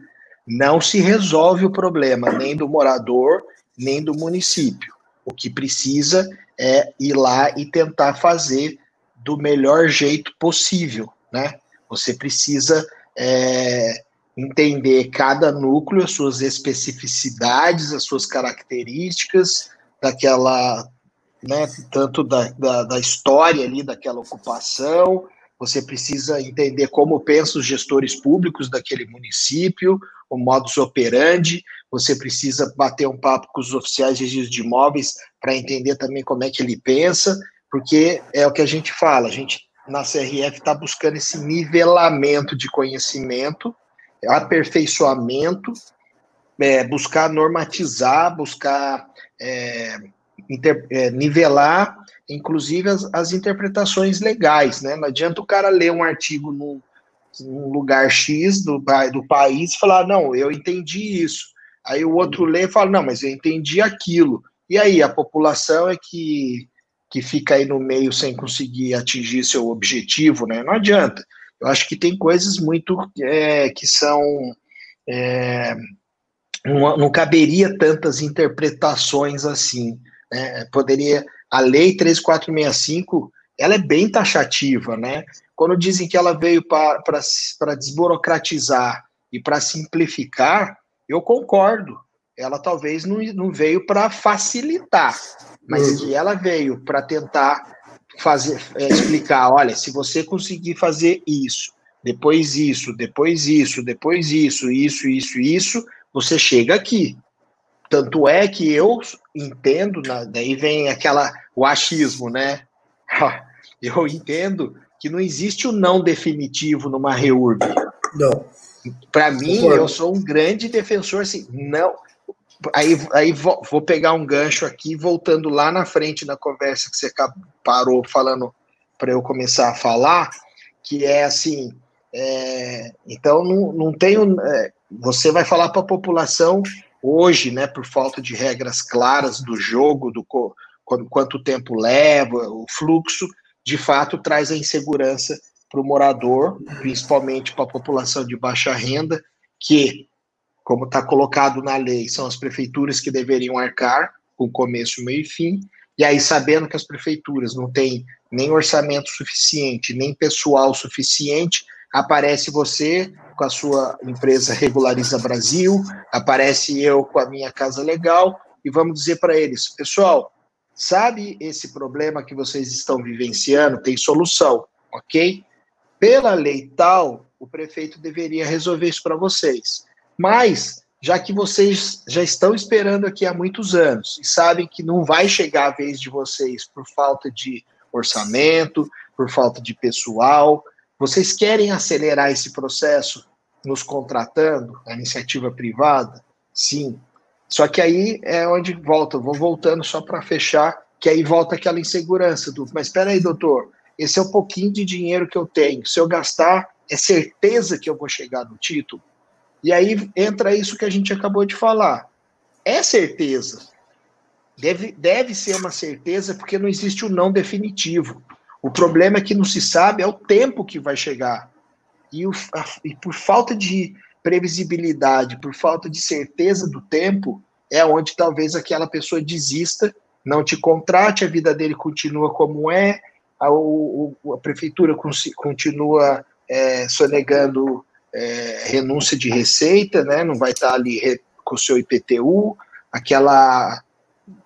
Speaker 1: não se resolve o problema nem do morador, nem do município. O que precisa é ir lá e tentar fazer do melhor jeito possível, né? Você precisa é, entender cada núcleo, as suas especificidades, as suas características daquela, né, tanto da, da, da história ali daquela ocupação, você precisa entender como pensam os gestores públicos daquele município, o modus operandi, você precisa bater um papo com os oficiais de registro de imóveis para entender também como é que ele pensa, porque é o que a gente fala, a gente na CRF está buscando esse nivelamento de conhecimento, aperfeiçoamento, é, buscar normatizar, buscar é, inter, é, nivelar inclusive as, as, interpretações legais, né? Não adianta o cara ler um artigo num, num lugar X do, do país e falar, não, eu entendi isso. Aí o outro lê e fala, não, mas eu entendi aquilo. E aí, a população é que, que fica aí no meio sem conseguir atingir seu objetivo, né? Não adianta. Eu acho que tem coisas muito é, que são. É, não, não caberia tantas interpretações assim. Né? Poderia a lei 3465 ela é bem taxativa, né? Quando dizem que ela veio para desburocratizar e para simplificar, eu concordo. ela talvez não, não veio para facilitar, mas que ela veio para tentar fazer, é, explicar, olha, se você conseguir fazer isso, depois isso, depois isso, depois isso, isso, isso, isso, você chega aqui. Tanto é que eu entendo, daí vem aquela o achismo, né? Eu entendo que não existe o não definitivo numa reurb.
Speaker 2: Não.
Speaker 1: Para mim, eu sou um grande defensor assim, não. Aí, aí vou, vou, pegar um gancho aqui, voltando lá na frente na conversa que você parou falando para eu começar a falar, que é assim, é, então não, não tenho. É, você vai falar para a população hoje, né, por falta de regras claras do jogo, do quanto tempo leva, o fluxo, de fato traz a insegurança para o morador, principalmente para a população de baixa renda, que, como está colocado na lei, são as prefeituras que deveriam arcar com começo, meio e fim, e aí, sabendo que as prefeituras não têm nem orçamento suficiente, nem pessoal suficiente, aparece você com a sua empresa Regulariza Brasil, aparece eu com a minha casa legal, e vamos dizer para eles, pessoal, Sabe esse problema que vocês estão vivenciando? Tem solução, ok? Pela lei tal, o prefeito deveria resolver isso para vocês. Mas, já que vocês já estão esperando aqui há muitos anos e sabem que não vai chegar a vez de vocês por falta de orçamento, por falta de pessoal, vocês querem acelerar esse processo nos contratando, a iniciativa privada? Sim, só que aí é onde volta, vou voltando só para fechar, que aí volta aquela insegurança do, mas espera aí, doutor, esse é o pouquinho de dinheiro que eu tenho. Se eu gastar, é certeza que eu vou chegar no título. E aí entra isso que a gente acabou de falar. É certeza. Deve, deve ser uma certeza, porque não existe o não definitivo. O problema é que não se sabe é o tempo que vai chegar. E, o, a, e por falta de previsibilidade, por falta de certeza do tempo, é onde talvez aquela pessoa desista, não te contrate, a vida dele continua como é, a, o, a prefeitura continua é, sonegando é, renúncia de receita, né? não vai estar ali com o seu IPTU, aquela.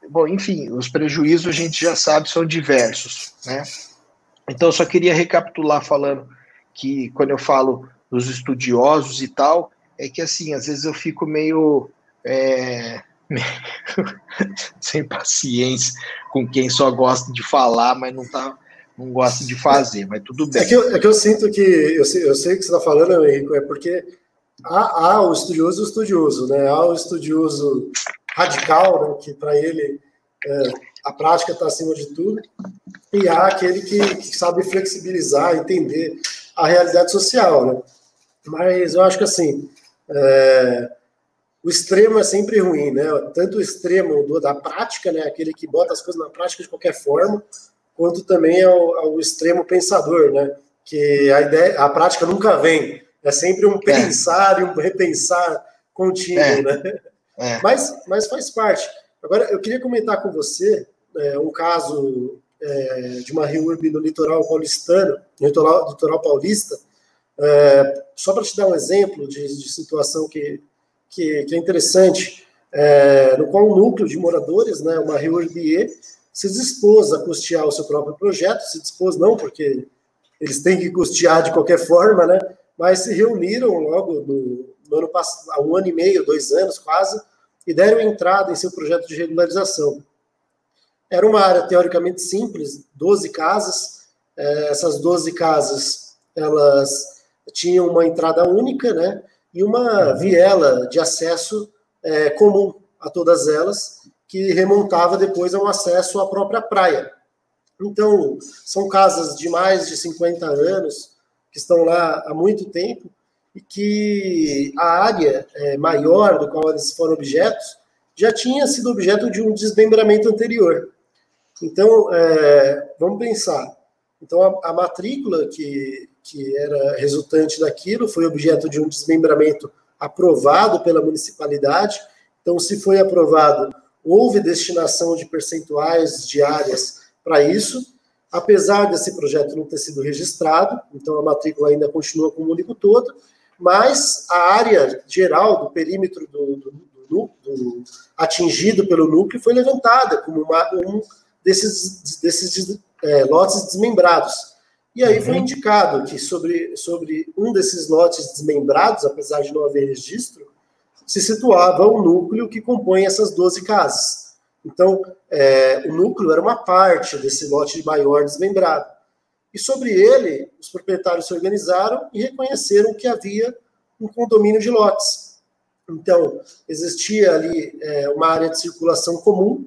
Speaker 1: Bom, enfim, os prejuízos a gente já sabe são diversos. Né? Então, eu só queria recapitular falando que quando eu falo dos estudiosos e tal, é que assim, às vezes eu fico meio, é, sem paciência com quem só gosta de falar, mas não tá não gosta de fazer, mas tudo bem.
Speaker 2: É que eu, é que eu sinto que, eu sei, eu sei o que você está falando, Henrico, é porque há, há, o estudioso e o estudioso, né? Há o estudioso radical, né, que para ele é, a prática está acima de tudo, e há aquele que, que sabe flexibilizar, entender a realidade social, né? Mas eu acho que assim, é, o extremo é sempre ruim, né? Tanto o extremo do, da prática, né? Aquele que bota as coisas na prática de qualquer forma, quanto também ao, ao extremo pensador, né? Que a ideia, a prática nunca vem, é sempre um é. pensar é. e um repensar contínuo, é. né? É. Mas, mas faz parte. Agora, eu queria comentar com você é, um caso de uma reurb no litoral paulistano, no litoral, litoral paulista, é, só para te dar um exemplo de, de situação que, que, que, é interessante, é, no qual um núcleo de moradores, né, uma Reurbier, se dispôs a custear o seu próprio projeto, se dispôs não porque eles têm que custear de qualquer forma, né, mas se reuniram logo no, no ano passado, há um ano e meio, dois anos quase, e deram entrada em seu projeto de regularização. Era uma área teoricamente simples, 12 casas, é, essas 12 casas, elas tinha uma entrada única, né? E uma viela de acesso é, comum a todas elas, que remontava depois a um acesso à própria praia. Então, são casas de mais de 50 anos, que estão lá há muito tempo, e que a área é, maior do qual eles foram objetos já tinha sido objeto de um desmembramento anterior. Então, é, vamos pensar. Então, a, a matrícula que, que era resultante daquilo, foi objeto de um desmembramento aprovado pela municipalidade. Então, se foi aprovado, houve destinação de percentuais diárias para isso, apesar desse projeto não ter sido registrado, então a matrícula ainda continua como único todo, mas a área geral do perímetro do, do, do, do, atingido pelo núcleo foi levantada como uma, um desses, desses é, lotes desmembrados. E aí foi uhum. indicado que sobre, sobre um desses lotes desmembrados, apesar de não haver registro, se situava o núcleo que compõe essas 12 casas. Então, é, o núcleo era uma parte desse lote maior desmembrado. E sobre ele, os proprietários se organizaram e reconheceram que havia um condomínio de lotes. Então, existia ali é, uma área de circulação comum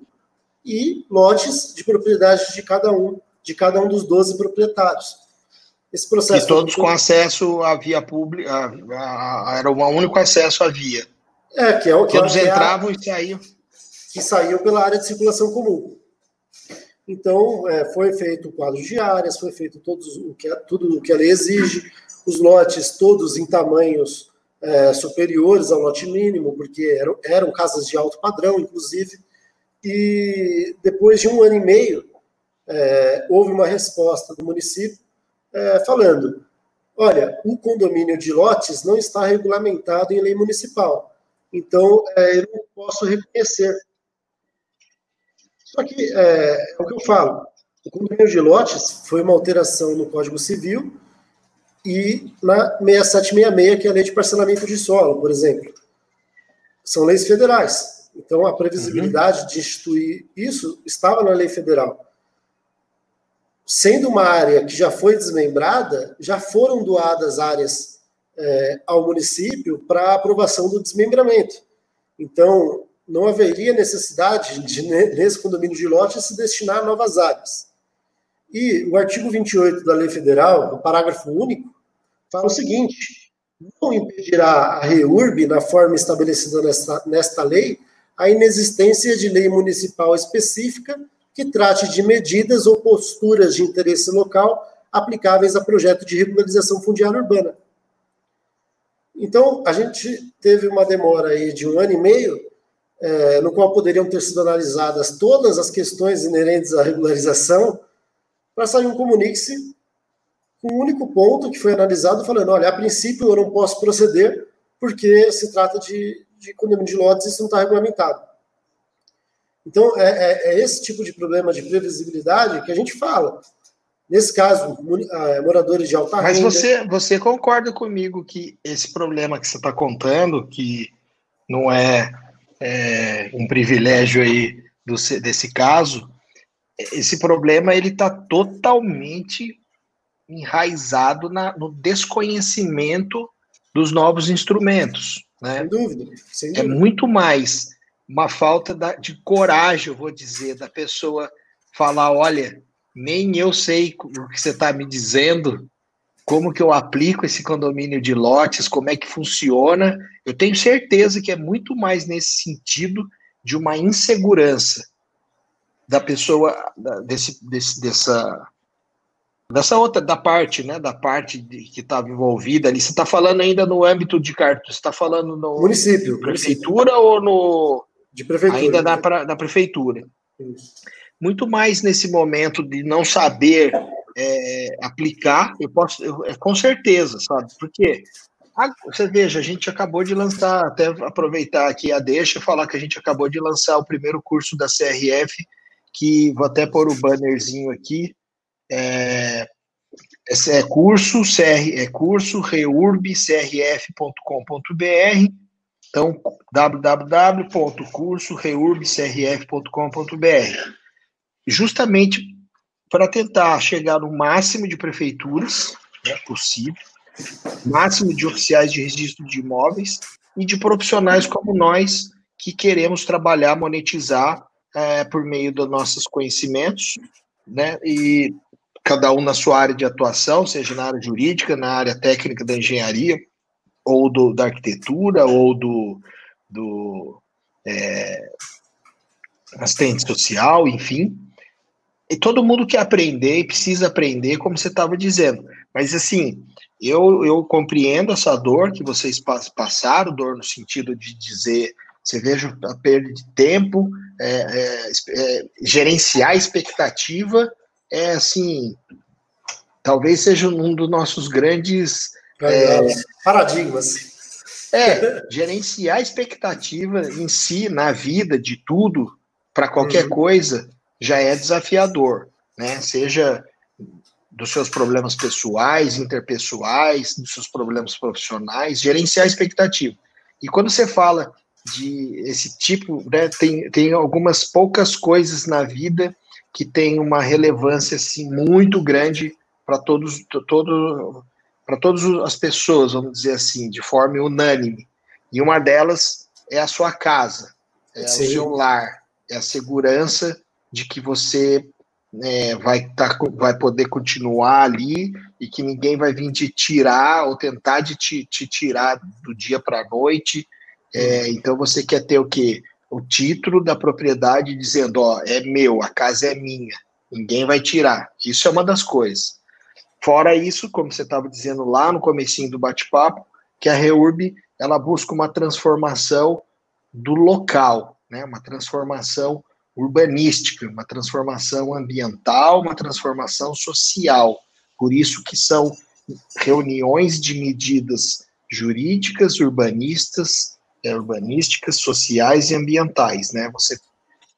Speaker 2: e lotes de propriedade de cada um, de cada um dos 12 proprietários.
Speaker 1: Esse processo. E todos com acesso à via pública, era um único acesso à via.
Speaker 2: É, que é o que
Speaker 1: Todos
Speaker 2: é,
Speaker 1: entravam e saíam.
Speaker 2: Que saíam pela área de circulação comum. Então, é, foi feito o quadro de áreas, foi feito todos, o que, tudo o que a lei exige, os lotes todos em tamanhos é, superiores ao lote mínimo, porque eram, eram casas de alto padrão, inclusive, e depois de um ano e meio, é, houve uma resposta do município é, falando: olha, o condomínio de lotes não está regulamentado em lei municipal, então é, eu não posso reconhecer. Só que é, é o que eu falo: o condomínio de lotes foi uma alteração no Código Civil e na 6766, que é a lei de parcelamento de solo, por exemplo. São leis federais. Então, a previsibilidade uhum. de instituir isso estava na lei federal. Sendo uma área que já foi desmembrada, já foram doadas áreas é, ao município para aprovação do desmembramento. Então, não haveria necessidade de, nesse condomínio de lote, se destinar a novas áreas. E o artigo 28 da Lei Federal, no parágrafo único, fala o seguinte: não impedirá a REURB, na forma estabelecida nesta, nesta lei, a inexistência de lei municipal específica que trate de medidas ou posturas de interesse local aplicáveis a projeto de regularização fundiária urbana. Então, a gente teve uma demora aí de um ano e meio é, no qual poderiam ter sido analisadas todas as questões inerentes à regularização, para sair um comunique-se com um único ponto que foi analisado, falando: olha, a princípio eu não posso proceder, porque se trata de, de condomínio de lotes e isso não está regulamentado. Então, é, é, é, esse tipo de problema de previsibilidade que a gente fala. Nesse caso, ah, moradores de alta
Speaker 1: Mas renda. Mas você, você concorda comigo que esse problema que você está contando, que não é é, um privilégio aí do, desse caso, esse problema ele está totalmente enraizado na, no desconhecimento dos novos instrumentos. Né?
Speaker 2: Sem dúvida. Sem
Speaker 1: é dúvida. É muito mais uma falta de coragem, eu vou dizer, da pessoa falar, olha, nem eu sei o que você está me dizendo, como que eu aplico esse condomínio de lotes, como é que funciona. Eu tenho certeza que é muito mais nesse sentido de uma insegurança da pessoa desse, desse, dessa dessa outra da parte, né, da parte de, que estava envolvida ali. Você está falando ainda no âmbito de cartão? Você está falando no
Speaker 2: município,
Speaker 1: prefeitura
Speaker 2: município.
Speaker 1: ou no
Speaker 2: de prefeitura?
Speaker 1: Ainda na, pra, na prefeitura. Isso. Muito mais nesse momento de não saber é, aplicar, eu posso, eu, é, com certeza, sabe? Porque a, você veja, a gente acabou de lançar, até aproveitar aqui a deixa e falar que a gente acabou de lançar o primeiro curso da CRF, que vou até pôr o bannerzinho aqui. É, é curso, CR, é curso reurbcrf.com.br. Então, www.cursoreurbcrf.com.br. Justamente para tentar chegar no máximo de prefeituras né, possível, máximo de oficiais de registro de imóveis e de profissionais como nós que queremos trabalhar, monetizar é, por meio dos nossos conhecimentos, né? E cada um na sua área de atuação, seja na área jurídica, na área técnica da engenharia, ou do, da arquitetura, ou do, do é, assistente social, enfim, e todo mundo quer aprender e precisa aprender, como você estava dizendo. Mas, assim, eu, eu compreendo essa dor que vocês passaram, dor no sentido de dizer, você veja a perda de tempo, é, é, é, gerenciar a expectativa, é, assim, talvez seja um dos nossos grandes...
Speaker 2: É, paradigmas.
Speaker 1: É, gerenciar a expectativa em si, na vida, de tudo, para qualquer uhum. coisa, já é desafiador, né? Seja dos seus problemas pessoais, interpessoais, dos seus problemas profissionais, gerenciar a expectativa. E quando você fala de esse tipo, né, tem, tem algumas poucas coisas na vida que têm uma relevância assim, muito grande para todos, todo, para todas as pessoas, vamos dizer assim, de forma unânime. E uma delas é a sua casa, é Sim. o seu lar, é a segurança de que você é, vai, tá, vai poder continuar ali e que ninguém vai vir te tirar ou tentar de te, te tirar do dia para a noite. É, então você quer ter o quê? O título da propriedade dizendo, ó, é meu, a casa é minha, ninguém vai tirar. Isso é uma das coisas. Fora isso, como você estava dizendo lá no comecinho do bate-papo, que a Reurb ela busca uma transformação do local, né? Uma transformação urbanística, uma transformação ambiental, uma transformação social. Por isso que são reuniões de medidas jurídicas, urbanistas, urbanísticas, sociais e ambientais, né? Você,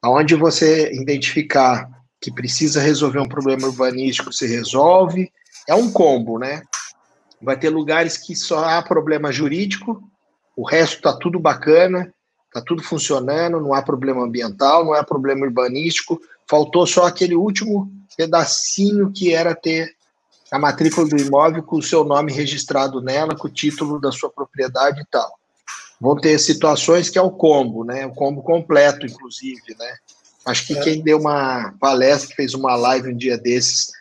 Speaker 1: aonde você identificar que precisa resolver um problema urbanístico, se resolve. É um combo, né? Vai ter lugares que só há problema jurídico, o resto está tudo bacana, Está tudo funcionando, não há problema ambiental, não há problema urbanístico. Faltou só aquele último pedacinho que era ter a matrícula do imóvel com o seu nome registrado nela, com o título da sua propriedade e tal. Vão ter situações que é o combo, né? O combo completo, inclusive, né? Acho que é. quem deu uma palestra, fez uma live um dia desses,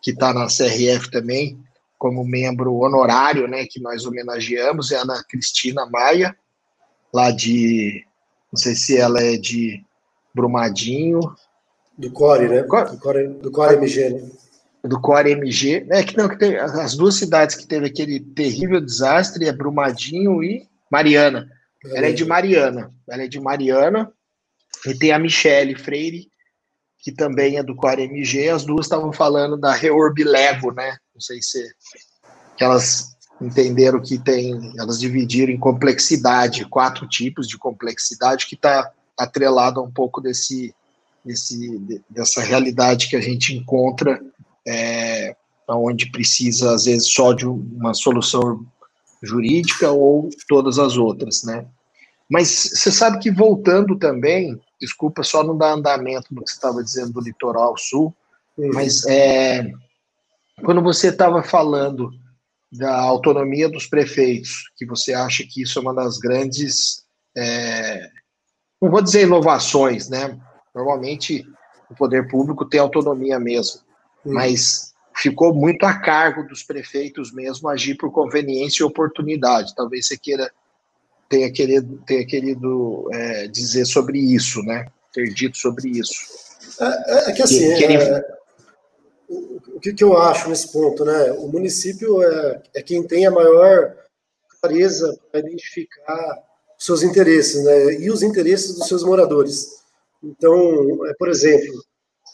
Speaker 1: que está na CRF também, como membro honorário, né? Que nós homenageamos, é a Ana Cristina Maia, lá de. Não sei se ela é de Brumadinho.
Speaker 2: Do Core, né? Do Core, do Core MG, né?
Speaker 1: Do Core MG. É que não, que tem, as duas cidades que teve aquele terrível desastre é Brumadinho e Mariana. Ela é de Mariana. Ela é de Mariana. E tem a Michele Freire, que também é do Core MG. As duas estavam falando da Reorb Lego, né? Não sei se elas entenderam que tem, elas dividiram em complexidade, quatro tipos de complexidade que está atrelado a um pouco desse, desse, dessa realidade que a gente encontra, é, onde precisa, às vezes, só de uma solução jurídica ou todas as outras, né? Mas você sabe que voltando também, desculpa só não dar andamento no que você estava dizendo do litoral sul, uhum. mas é, quando você estava falando da autonomia dos prefeitos, que você acha que isso é uma das grandes, é, não vou dizer inovações, né? Normalmente o poder público tem autonomia mesmo, hum. mas ficou muito a cargo dos prefeitos mesmo agir por conveniência e oportunidade. Talvez você queira tenha querido, tenha querido é, dizer sobre isso, né? Ter dito sobre isso.
Speaker 2: É, é, é que assim, que. É, o que, que, eu acho nesse ponto, né? O município é, é quem tem a maior clareza para identificar os seus interesses, né? E os interesses dos seus moradores. Então, é, por exemplo,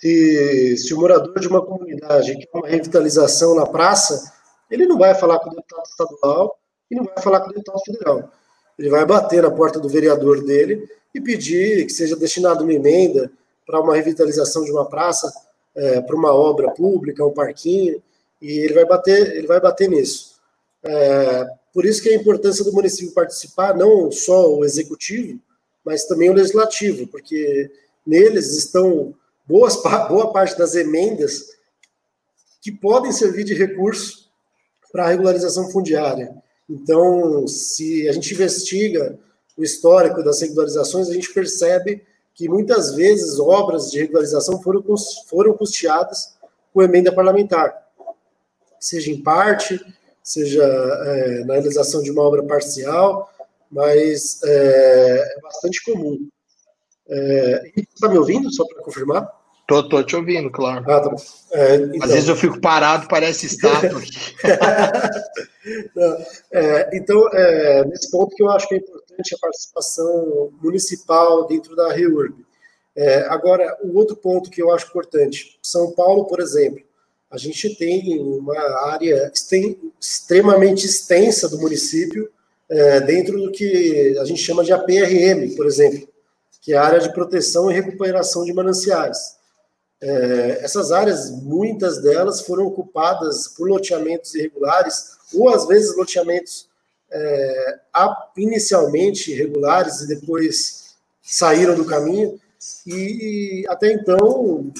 Speaker 2: se, se o morador de uma comunidade quer uma revitalização na praça, ele não vai falar com o deputado estadual e não vai falar com o deputado federal. Ele vai bater na porta do vereador dele e pedir que seja destinada uma emenda para uma revitalização de uma praça é, para uma obra pública, um parquinho, e ele vai bater, ele vai bater nisso. É, por isso que a importância do município participar, não só o executivo, mas também o legislativo, porque neles estão boas, boa parte das emendas que podem servir de recurso para a regularização fundiária. Então, se a gente investiga o histórico das regularizações, a gente percebe que muitas vezes obras de regularização foram, foram custeadas com emenda parlamentar, seja em parte, seja é, na realização de uma obra parcial, mas é, é bastante comum. É, está me ouvindo, só para confirmar?
Speaker 1: Tô, tô te ouvindo, claro. Ah, tá é, então... Às vezes eu fico parado, parece estátua.
Speaker 2: é, então, é, nesse ponto que eu acho que é importante a participação municipal dentro da REURB. É, agora, o outro ponto que eu acho importante, São Paulo, por exemplo, a gente tem uma área extremamente extensa do município, é, dentro do que a gente chama de APRM, por exemplo, que é a área de proteção e recuperação de mananciais. É, essas áreas, muitas delas foram ocupadas por loteamentos irregulares, ou às vezes loteamentos é, inicialmente irregulares e depois saíram do caminho. E, e até então,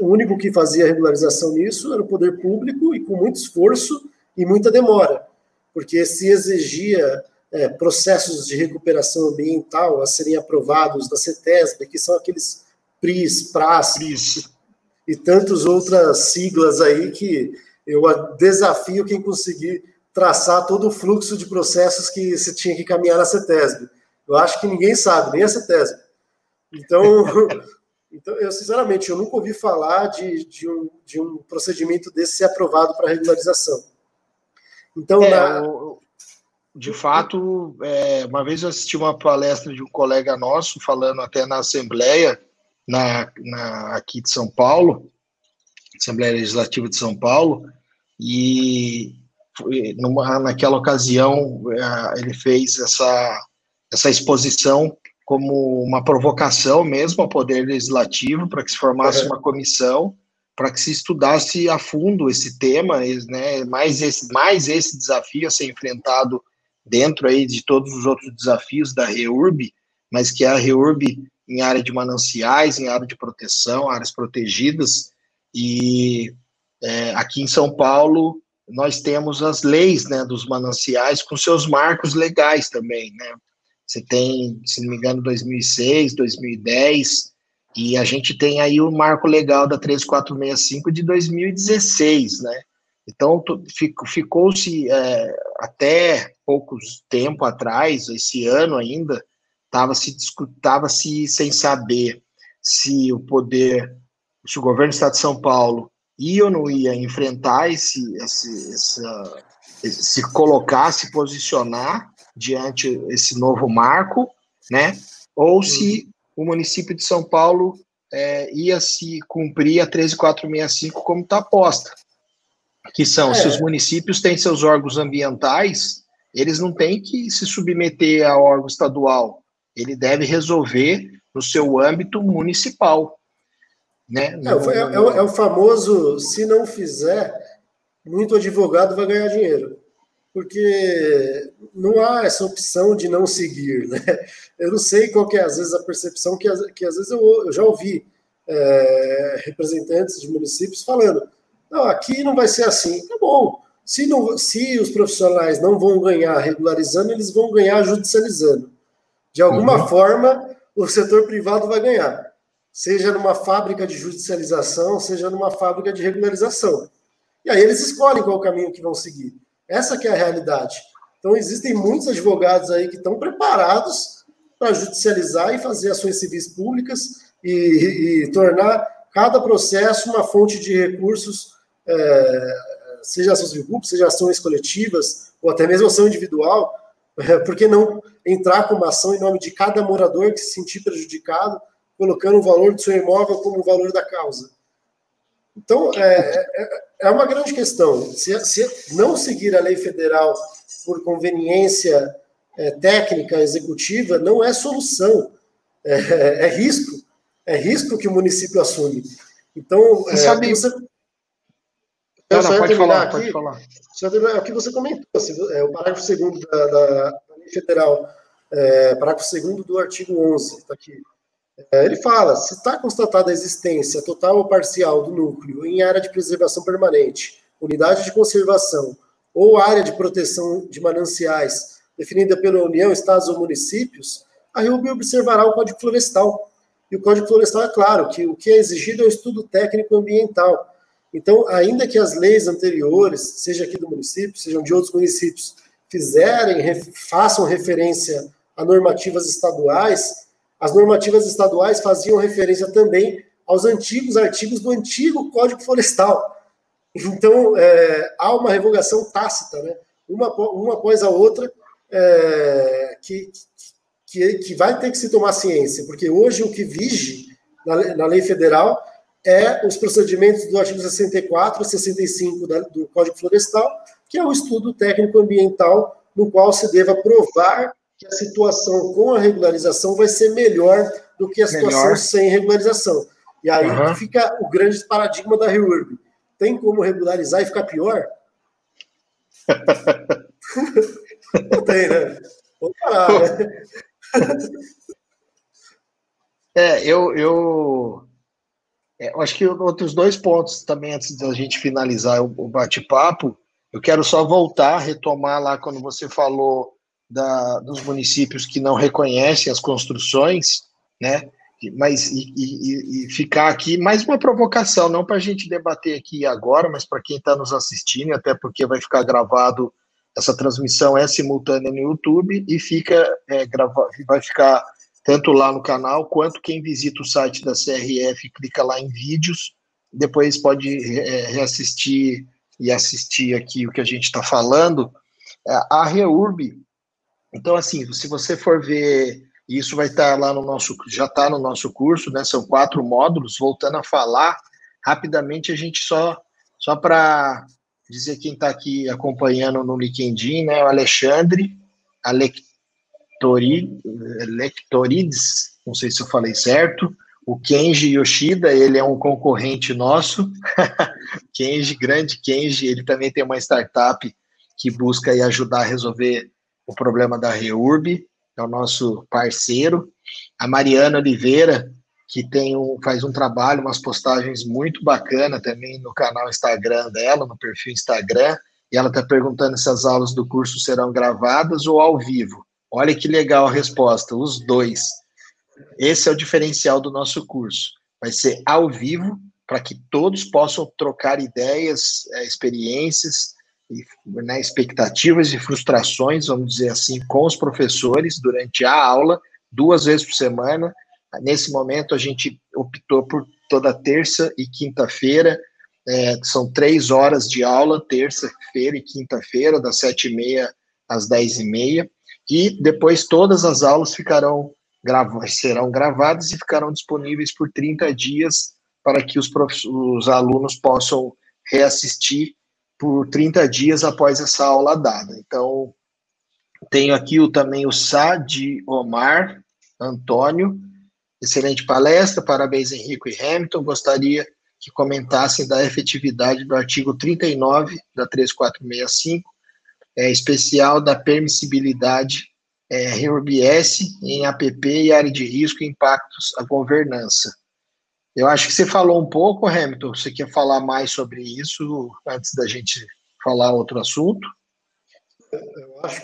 Speaker 2: o único que fazia regularização nisso era o poder público e com muito esforço e muita demora, porque se exigia é, processos de recuperação ambiental a serem aprovados da CETESB, que são aqueles PRIS, PRAS PRIS. e tantas outras siglas aí que eu desafio quem conseguir traçar todo o fluxo de processos que se tinha que caminhar na CETESB. Eu acho que ninguém sabe, nem a CETESB. Então, então eu sinceramente eu nunca ouvi falar de, de, um, de um procedimento desse ser aprovado para regularização.
Speaker 1: Então, é, na... de fato, é, uma vez eu assisti uma palestra de um colega nosso falando até na Assembleia na, na, aqui de São Paulo, Assembleia Legislativa de São Paulo, e numa, naquela ocasião é, ele fez essa, essa exposição como uma provocação mesmo ao Poder Legislativo para que se formasse uhum. uma comissão para que se estudasse a fundo esse tema, né, mais esse, mais esse desafio a ser enfrentado dentro aí de todos os outros desafios da REURB, mas que a REURB em área de mananciais, em área de proteção, áreas protegidas, e é, aqui em São Paulo nós temos as leis né, dos mananciais com seus marcos legais também, né? Você tem, se não me engano, 2006, 2010, e a gente tem aí o marco legal da 3465 de 2016, né? Então, ficou-se é, até poucos tempo atrás, esse ano ainda, estava se discutava se sem saber se o poder, se o governo do Estado de São Paulo ia ou não ia enfrentar esse, esse essa, se colocar, se posicionar diante esse novo marco, né? Ou se o município de São Paulo é, ia se cumprir a 13465 como está posta. Que são, é. se os municípios têm seus órgãos ambientais, eles não têm que se submeter a órgão estadual. Ele deve resolver no seu âmbito municipal. Né?
Speaker 2: É, é, é, é o famoso, se não fizer, muito advogado vai ganhar dinheiro porque não há essa opção de não seguir, né? Eu não sei qual que é, às vezes, a percepção que, que às vezes, eu, eu já ouvi é, representantes de municípios falando, não, aqui não vai ser assim. Tá bom, se, não, se os profissionais não vão ganhar regularizando, eles vão ganhar judicializando. De alguma uhum. forma, o setor privado vai ganhar, seja numa fábrica de judicialização, seja numa fábrica de regularização. E aí eles escolhem qual caminho que vão seguir. Essa que é a realidade. Então, existem muitos advogados aí que estão preparados para judicializar e fazer ações civis públicas e, e tornar cada processo uma fonte de recursos, é, seja ações civil pública, seja ações coletivas, ou até mesmo ação individual, por que não entrar com uma ação em nome de cada morador que se sentir prejudicado, colocando o valor do seu imóvel como o valor da causa? Então, é, é, é uma grande questão. Se, se, não seguir a lei federal por conveniência é, técnica, executiva, não é solução. É, é, risco. É risco que o município assume. Então, você é, sabe... Você...
Speaker 1: Não, não, pode falar, aqui, pode falar.
Speaker 2: É o que você comentou, assim, é, o parágrafo 2 da, da, da, lei federal, é, parágrafo 2 do artigo 11, está aqui. É, ele fala: se está constatada a existência total ou parcial do núcleo em área de preservação permanente, unidade de conservação ou área de proteção de mananciais definida pela União, Estados ou municípios, a RUB observará o Código Florestal. E o Código Florestal é claro que o que é exigido é o estudo técnico ambiental. Então, ainda que as leis anteriores, seja aqui do município, sejam de outros municípios, fizerem, façam referência a normativas estaduais, as normativas estaduais faziam referência também aos antigos artigos do antigo Código Florestal. Então, é, há uma revogação tácita, né? uma, uma após a outra, é, que, que, que, vai ter que se tomar ciência, porque hoje o que vige na, na lei federal é os procedimentos do artigo 64 e 65 da, do Código Florestal, que é o estudo técnico ambiental no qual se deva provar que a situação com a regularização vai ser melhor do que a situação melhor. sem regularização. E aí uhum. fica o grande paradigma da REURB. Tem como regularizar e ficar pior? Não tem, né? Vamos parar, né?
Speaker 1: É, eu, eu, eu acho que outros dois pontos também, antes da gente finalizar o, o bate-papo, eu quero só voltar, retomar lá quando você falou da, dos municípios que não reconhecem as construções, né? Mas e, e, e ficar aqui mais uma provocação, não para a gente debater aqui agora, mas para quem está nos assistindo, até porque vai ficar gravado essa transmissão é simultânea no YouTube e fica é, grava, vai ficar tanto lá no canal quanto quem visita o site da CRF clica lá em vídeos, depois pode é, reassistir e assistir aqui o que a gente está falando. É, a Reurb, então assim, se você for ver, isso vai estar tá lá no nosso, já está no nosso curso, né? São quatro módulos. Voltando a falar rapidamente, a gente só só para dizer quem está aqui acompanhando no LinkedIn, né? O Alexandre, Lectorides, não sei se eu falei certo. O Kenji Yoshida, ele é um concorrente nosso. Kenji, grande Kenji, ele também tem uma startup que busca aí ajudar a resolver o problema da Reurb, é o nosso parceiro. A Mariana Oliveira, que tem um, faz um trabalho, umas postagens muito bacana também no canal Instagram dela, no perfil Instagram, e ela está perguntando se as aulas do curso serão gravadas ou ao vivo. Olha que legal a resposta, os dois. Esse é o diferencial do nosso curso. Vai ser ao vivo, para que todos possam trocar ideias, é, experiências, né, expectativas e frustrações, vamos dizer assim, com os professores durante a aula, duas vezes por semana. Nesse momento, a gente optou por toda terça e quinta-feira, é, são três horas de aula, terça-feira e quinta-feira, das sete e meia às dez e meia e depois todas as aulas ficarão serão gravadas e ficarão disponíveis por 30 dias para que os, os alunos possam reassistir por 30 dias após essa aula dada. Então, tenho aqui o, também o Sadi Omar Antônio, excelente palestra, parabéns Henrico e Hamilton, gostaria que comentassem da efetividade do artigo 39 da 3465 é, especial da permissibilidade é, RBS em APP e área de risco e impactos à governança. Eu acho que você falou um pouco, Hamilton. Você quer falar mais sobre isso antes da gente falar outro assunto?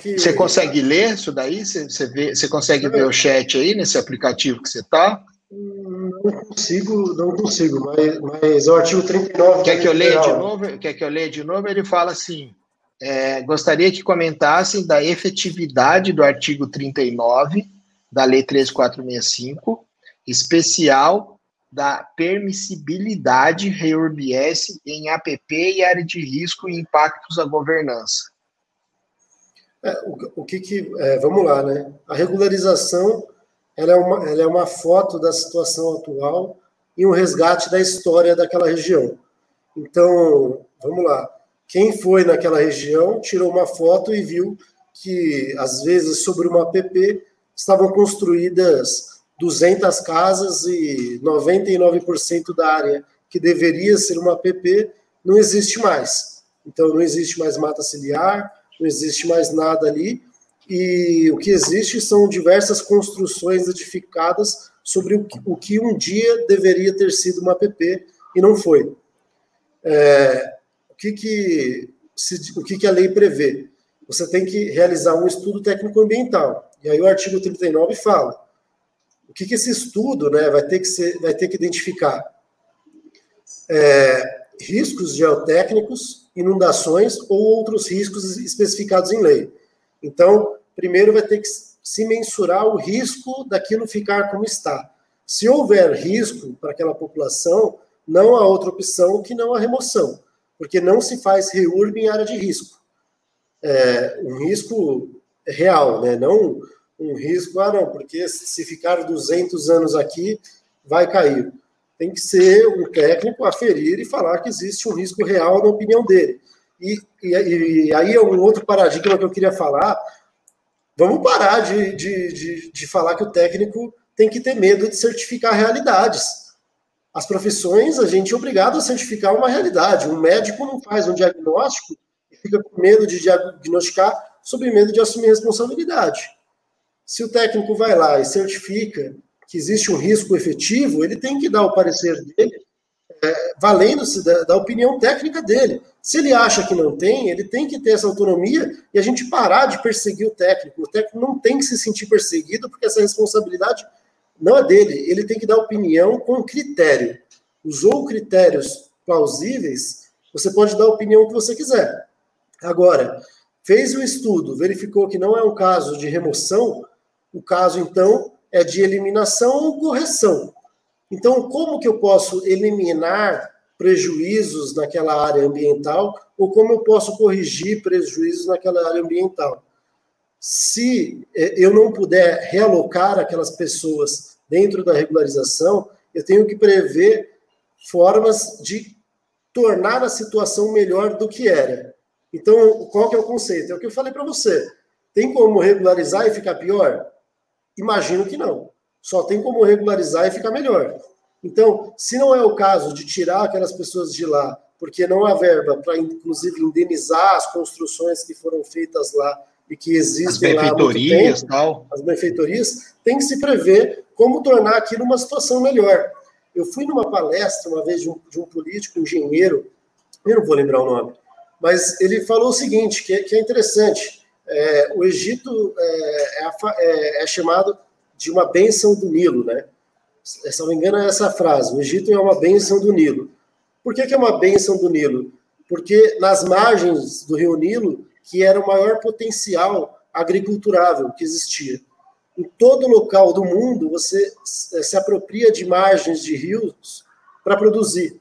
Speaker 1: Que... Você consegue ler isso daí? Você, você, vê, você consegue ver o chat aí nesse aplicativo que você está?
Speaker 2: Não consigo, não consigo, mas, mas o artigo 39.
Speaker 1: Quer que eu leia de novo? Quer que eu leia de novo? Ele fala assim: é, gostaria que comentassem da efetividade do artigo 39 da Lei 13465, especial da permissibilidade REURBS em APP e área de risco e impactos à governança.
Speaker 2: É, o, o, que que... É, vamos lá, né? A regularização ela é, uma, ela é uma foto da situação atual e um resgate da história daquela região. Então, vamos lá. Quem foi naquela região tirou uma foto e viu que, às vezes, sobre uma APP estavam construídas 200 casas e 99% da área que deveria ser uma APP não existe mais. Então, não existe mais mata ciliar, não existe mais nada ali. E o que existe são diversas construções edificadas sobre o que, um dia deveria ter sido uma APP e não foi. É, que, que, se, o que, que a lei prevê? Você tem que realizar um estudo técnico-ambiental. E aí o artigo 39 fala o que, que esse estudo né, vai, ter que ser, vai ter que identificar. É, riscos geotécnicos, inundações ou outros riscos especificados em lei. Então, primeiro vai ter que se mensurar o risco daquilo ficar como está. Se houver risco para aquela população, não há outra opção que não a remoção porque não se faz reurb em área de risco. É, um risco real, né? não um risco, ah, não, porque se ficar 200 anos aqui, vai cair. Tem que ser um técnico a ferir e falar que existe um risco real na opinião dele. E, e, e aí é um outro paradigma que eu queria falar. Vamos parar de, de, de, de falar que o técnico tem que ter medo de certificar realidades. As profissões, a gente é obrigado a certificar uma realidade. Um médico não faz um diagnóstico e fica com medo de diagnosticar, sob medo de assumir responsabilidade. Se o técnico vai lá e certifica que existe um risco efetivo, ele tem que dar o parecer dele, é, valendo-se da, da, opinião técnica dele. Se ele acha que não tem, ele tem que ter essa autonomia e a gente parar de perseguir o técnico. O técnico não tem que se sentir perseguido, porque essa responsabilidade não é dele. Ele tem que dar opinião com critério. Usou critérios plausíveis, você pode dar a opinião que você quiser. Agora, fez o estudo, verificou que não é um caso de remoção, o caso, então, é de eliminação ou correção. Então, como que eu posso eliminar prejuízos naquela área ambiental ou como eu posso corrigir prejuízos naquela área ambiental? Se eh, eu não puder realocar aquelas pessoas dentro da regularização, eu tenho que prever formas de tornar a situação melhor do que era. Então, qual que é o conceito? É o que eu falei para você. Tem como regularizar e ficar pior? Imagino que não. Só tem como regularizar e ficar melhor. Então, se não é o caso de tirar aquelas pessoas de lá, porque não há verba para, inclusive, indenizar as construções que foram feitas lá e que existem
Speaker 1: as benfeitorias,
Speaker 2: lá tempo, tal. as benfeitorias, tem que se prever como tornar aquilo uma situação melhor. Eu fui numa palestra uma vez de um, de um político, engenheiro, eu não vou lembrar o nome, mas ele falou o seguinte, que, é, que é interessante. É, o Egito é, é, é, é, chamado de uma bênção do Nilo, né? Se não me engano, é essa frase: o Egito é uma bênção do Nilo. Por que, que é uma bênção do Nilo? Porque nas margens do rio Nilo, que era o maior potencial agriculturável que existia. Em todo local do mundo, você se apropria de margens de rios para produzir.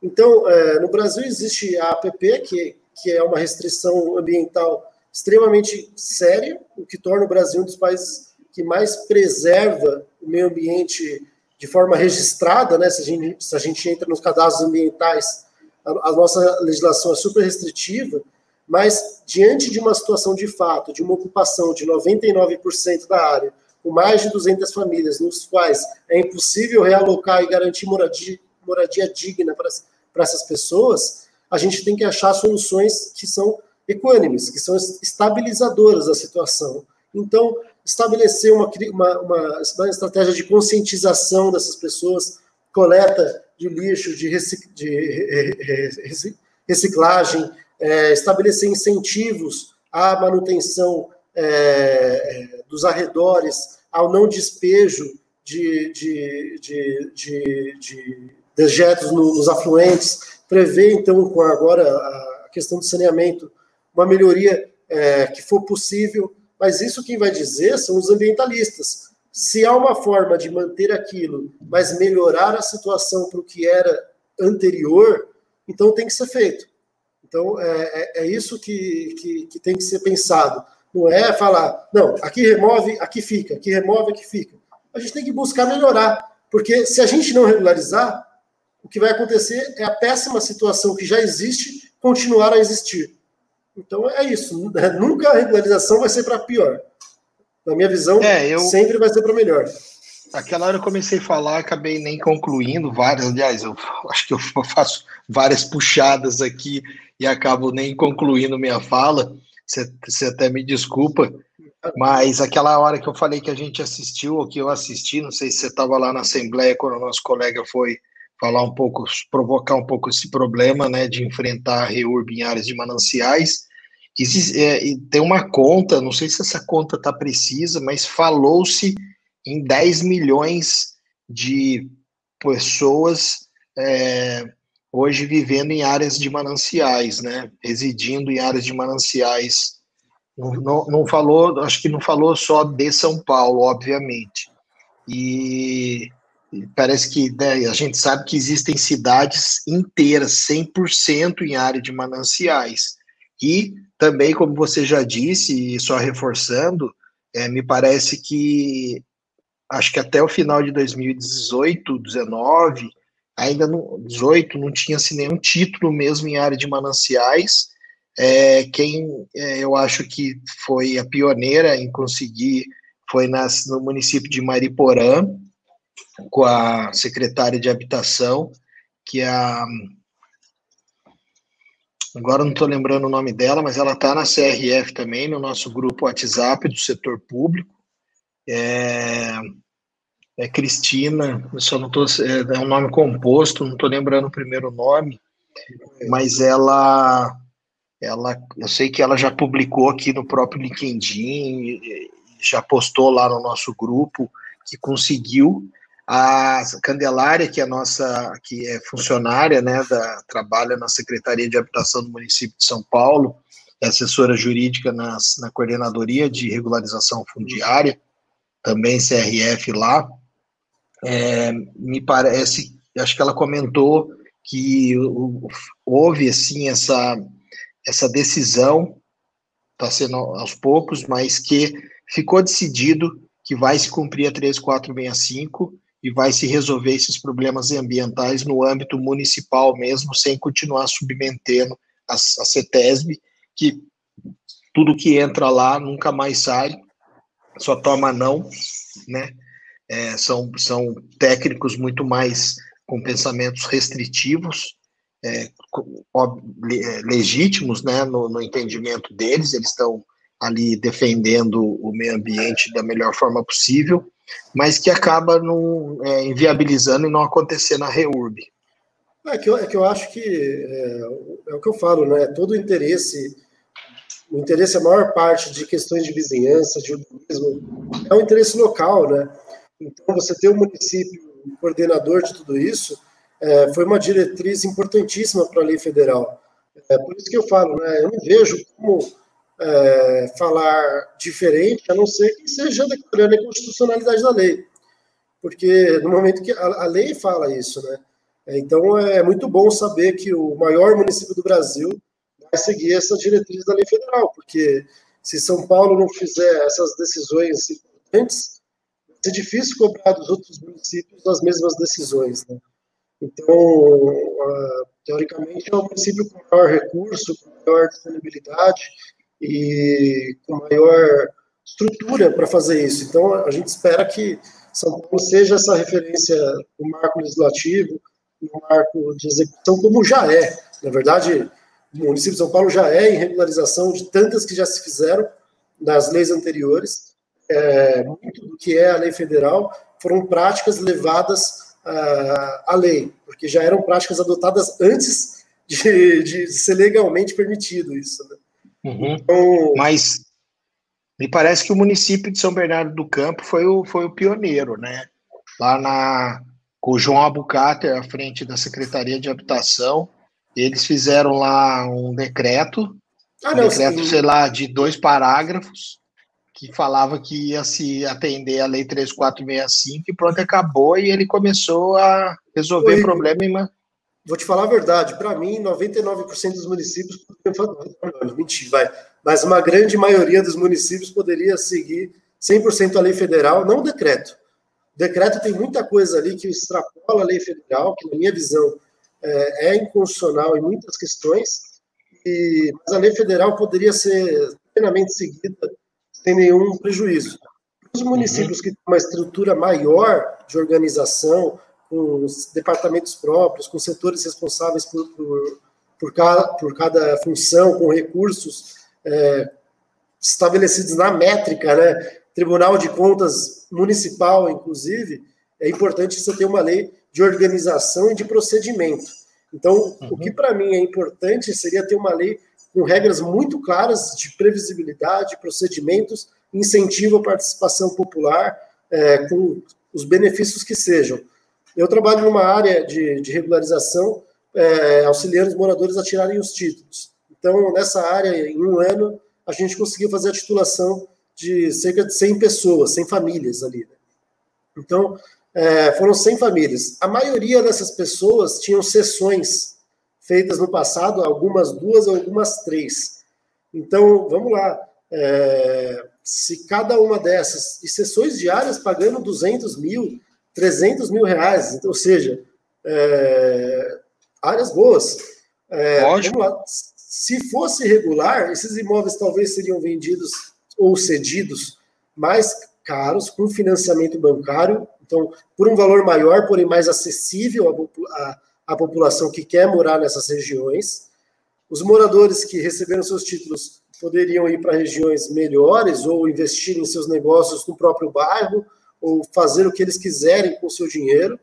Speaker 2: Então, é, no Brasil existe a APP, que, que é uma restrição ambiental extremamente séria, o que torna o Brasil um dos países que mais preserva o meio ambiente de forma registrada, né? Se a gente, se a gente entra nos cadastros ambientais, a, a nossa legislação é super restritiva, mas diante de uma situação de fato, de uma ocupação de 99% da área, com mais de 200 famílias, nos quais é impossível realocar e garantir moradia, moradia digna para, essas pessoas, a gente tem que achar soluções que são equânimes, que são estabilizadoras da situação. Então, estabelecer uma, uma, uma, uma estratégia de conscientização dessas pessoas, coleta de lixo, de, recic, de reciclagem, é, estabelecer incentivos à manutenção é, dos arredores, ao não despejo de, de, de, de, de dejetos nos afluentes, prever, então, com agora a questão do saneamento, uma melhoria é, que for possível, mas isso quem vai dizer são os ambientalistas. Se há uma forma de manter aquilo, mas melhorar a situação para o que era anterior, então tem que ser feito. Então é, é, é isso que, que, que, tem que ser pensado. Não é falar, não, aqui remove, aqui fica, aqui remove, aqui fica. A gente tem que buscar melhorar, porque se a gente não regularizar, o que vai acontecer é a péssima situação que já existe continuar a existir. Então é isso. Nunca a regularização vai ser para pior. Na minha visão, é, eu... sempre vai ser para melhor.
Speaker 1: Aquela hora eu comecei a falar, acabei nem concluindo várias. Aliás, eu acho que eu faço várias puxadas aqui e acabo nem concluindo minha fala. Você, até me desculpa, mas aquela hora que eu falei que a gente assistiu, ou que eu assisti, não sei se você estava lá na Assembleia quando o nosso colega foi falar um pouco, provocar um pouco esse problema, né, de enfrentar reurb em áreas de mananciais. Existe, é, tem uma conta, não sei se essa conta está precisa, mas falou-se em 10 milhões de pessoas é, hoje vivendo em áreas de mananciais, né, residindo em áreas de mananciais. Não, não, não falou, acho que não falou só de São Paulo, obviamente. E parece que né, a gente sabe que existem cidades inteiras, 100% em área de mananciais. E também, como você já disse, e só reforçando, é, me parece que acho que até o final de 2018, 19, ainda no 18 não tinha-se nenhum título mesmo em área de mananciais, é, quem é, eu acho que foi a pioneira em conseguir foi nas, no município de Mariporã, com a secretária de habitação, que é a. Agora não estou lembrando o nome dela, mas ela está na CRF também, no nosso grupo WhatsApp do setor público. É, é Cristina, eu só não tô, é, é um nome composto, não estou lembrando o primeiro nome, mas ela, ela, eu sei que ela já publicou aqui no próprio LinkedIn, já postou lá no nosso grupo que conseguiu a Candelária, que é nossa, que é funcionária, né, da, trabalha na Secretaria de Habitação do município de São Paulo, é assessora jurídica nas, na coordenadoria de regularização fundiária, também CRF lá. É, me parece, acho que ela comentou que houve assim essa essa decisão está sendo aos poucos, mas que ficou decidido que vai se cumprir a 3465 e vai se resolver esses problemas ambientais no âmbito municipal mesmo, sem continuar submetendo a, a CETESB, que tudo que entra lá nunca mais sai, só toma não, né? É, são, são técnicos muito mais com pensamentos restritivos, é, é, legítimos, né, no, no entendimento deles, eles estão ali defendendo o meio ambiente da melhor forma possível, mas que acaba não, é, inviabilizando e não acontecendo na REURB.
Speaker 2: É que, eu, é que eu acho que é, é, o que eu falo, né? Todo o interesse, o interesse, a maior parte de questões de vizinhança, de urbanismo, é um interesse local, né? Então, você ter um município coordenador de tudo isso é, foi uma diretriz importantíssima para a lei federal. É por isso que eu falo, né? Eu não vejo como é, falar diferente, a não ser que seja declarando a constitucionalidade da lei. Porque no momento que a, a lei fala isso, né? Então é muito bom saber que o maior município do Brasil vai seguir essa diretriz da lei federal, porque se São Paulo não fizer essas decisões importantes, ser difícil cobrar dos outros municípios as mesmas decisões, né? Então, teoricamente, é o município com maior recurso, com maior disponibilidade, e com maior estrutura para fazer isso. Então, a gente espera que São Paulo seja essa referência no marco legislativo, no marco de execução, como já é. Na verdade, o município de São Paulo já é em regularização de tantas que já se fizeram nas leis anteriores. É, muito do que é a lei federal foram práticas levadas uh, à lei, porque já eram práticas adotadas antes de, de ser legalmente permitido isso. Né?
Speaker 1: Uhum. Então, Mas me parece que o município de São Bernardo do Campo foi o, foi o pioneiro, né? Lá na, com o João Abucater à frente da Secretaria de Habitação, eles fizeram lá um decreto, ah, um decreto, sim. sei lá, de dois parágrafos, que falava que ia se atender à Lei 3465 e pronto, acabou, e ele começou a resolver o problema em
Speaker 2: Vou te falar a verdade, para mim, 99% dos municípios poderiam mentir, vai, mas uma grande maioria dos municípios poderia seguir 100% a lei federal, não o decreto. O decreto tem muita coisa ali que extrapola a lei federal, que, na minha visão, é, é inconstitucional em muitas questões, e, mas a lei federal poderia ser plenamente seguida sem nenhum prejuízo. Os municípios uhum. que têm uma estrutura maior de organização, com departamentos próprios, com setores responsáveis por, por, por, cada, por cada função, com recursos é, estabelecidos na métrica, né? Tribunal de Contas Municipal, inclusive, é importante você ter uma lei de organização e de procedimento. Então, uhum. o que para mim é importante seria ter uma lei com regras muito claras de previsibilidade, procedimentos, incentivo à participação popular, é, com os benefícios que sejam. Eu trabalho numa área de, de regularização, é, auxiliando os moradores a tirarem os títulos. Então, nessa área, em um ano, a gente conseguiu fazer a titulação de cerca de 100 pessoas, 100 famílias ali. Né? Então, é, foram 100 famílias. A maioria dessas pessoas tinham sessões feitas no passado, algumas duas, algumas três. Então, vamos lá. É, se cada uma dessas, e sessões diárias pagando 200 mil, 300 mil reais, ou seja, é, áreas boas. É, vamos lá, se fosse regular, esses imóveis talvez seriam vendidos ou cedidos mais caros, com financiamento bancário, então, por um valor maior, porém mais acessível à, à população que quer morar nessas regiões. Os moradores que receberam seus títulos poderiam ir para regiões melhores ou investir em seus negócios no próprio bairro ou fazer o que eles quiserem com o seu dinheiro.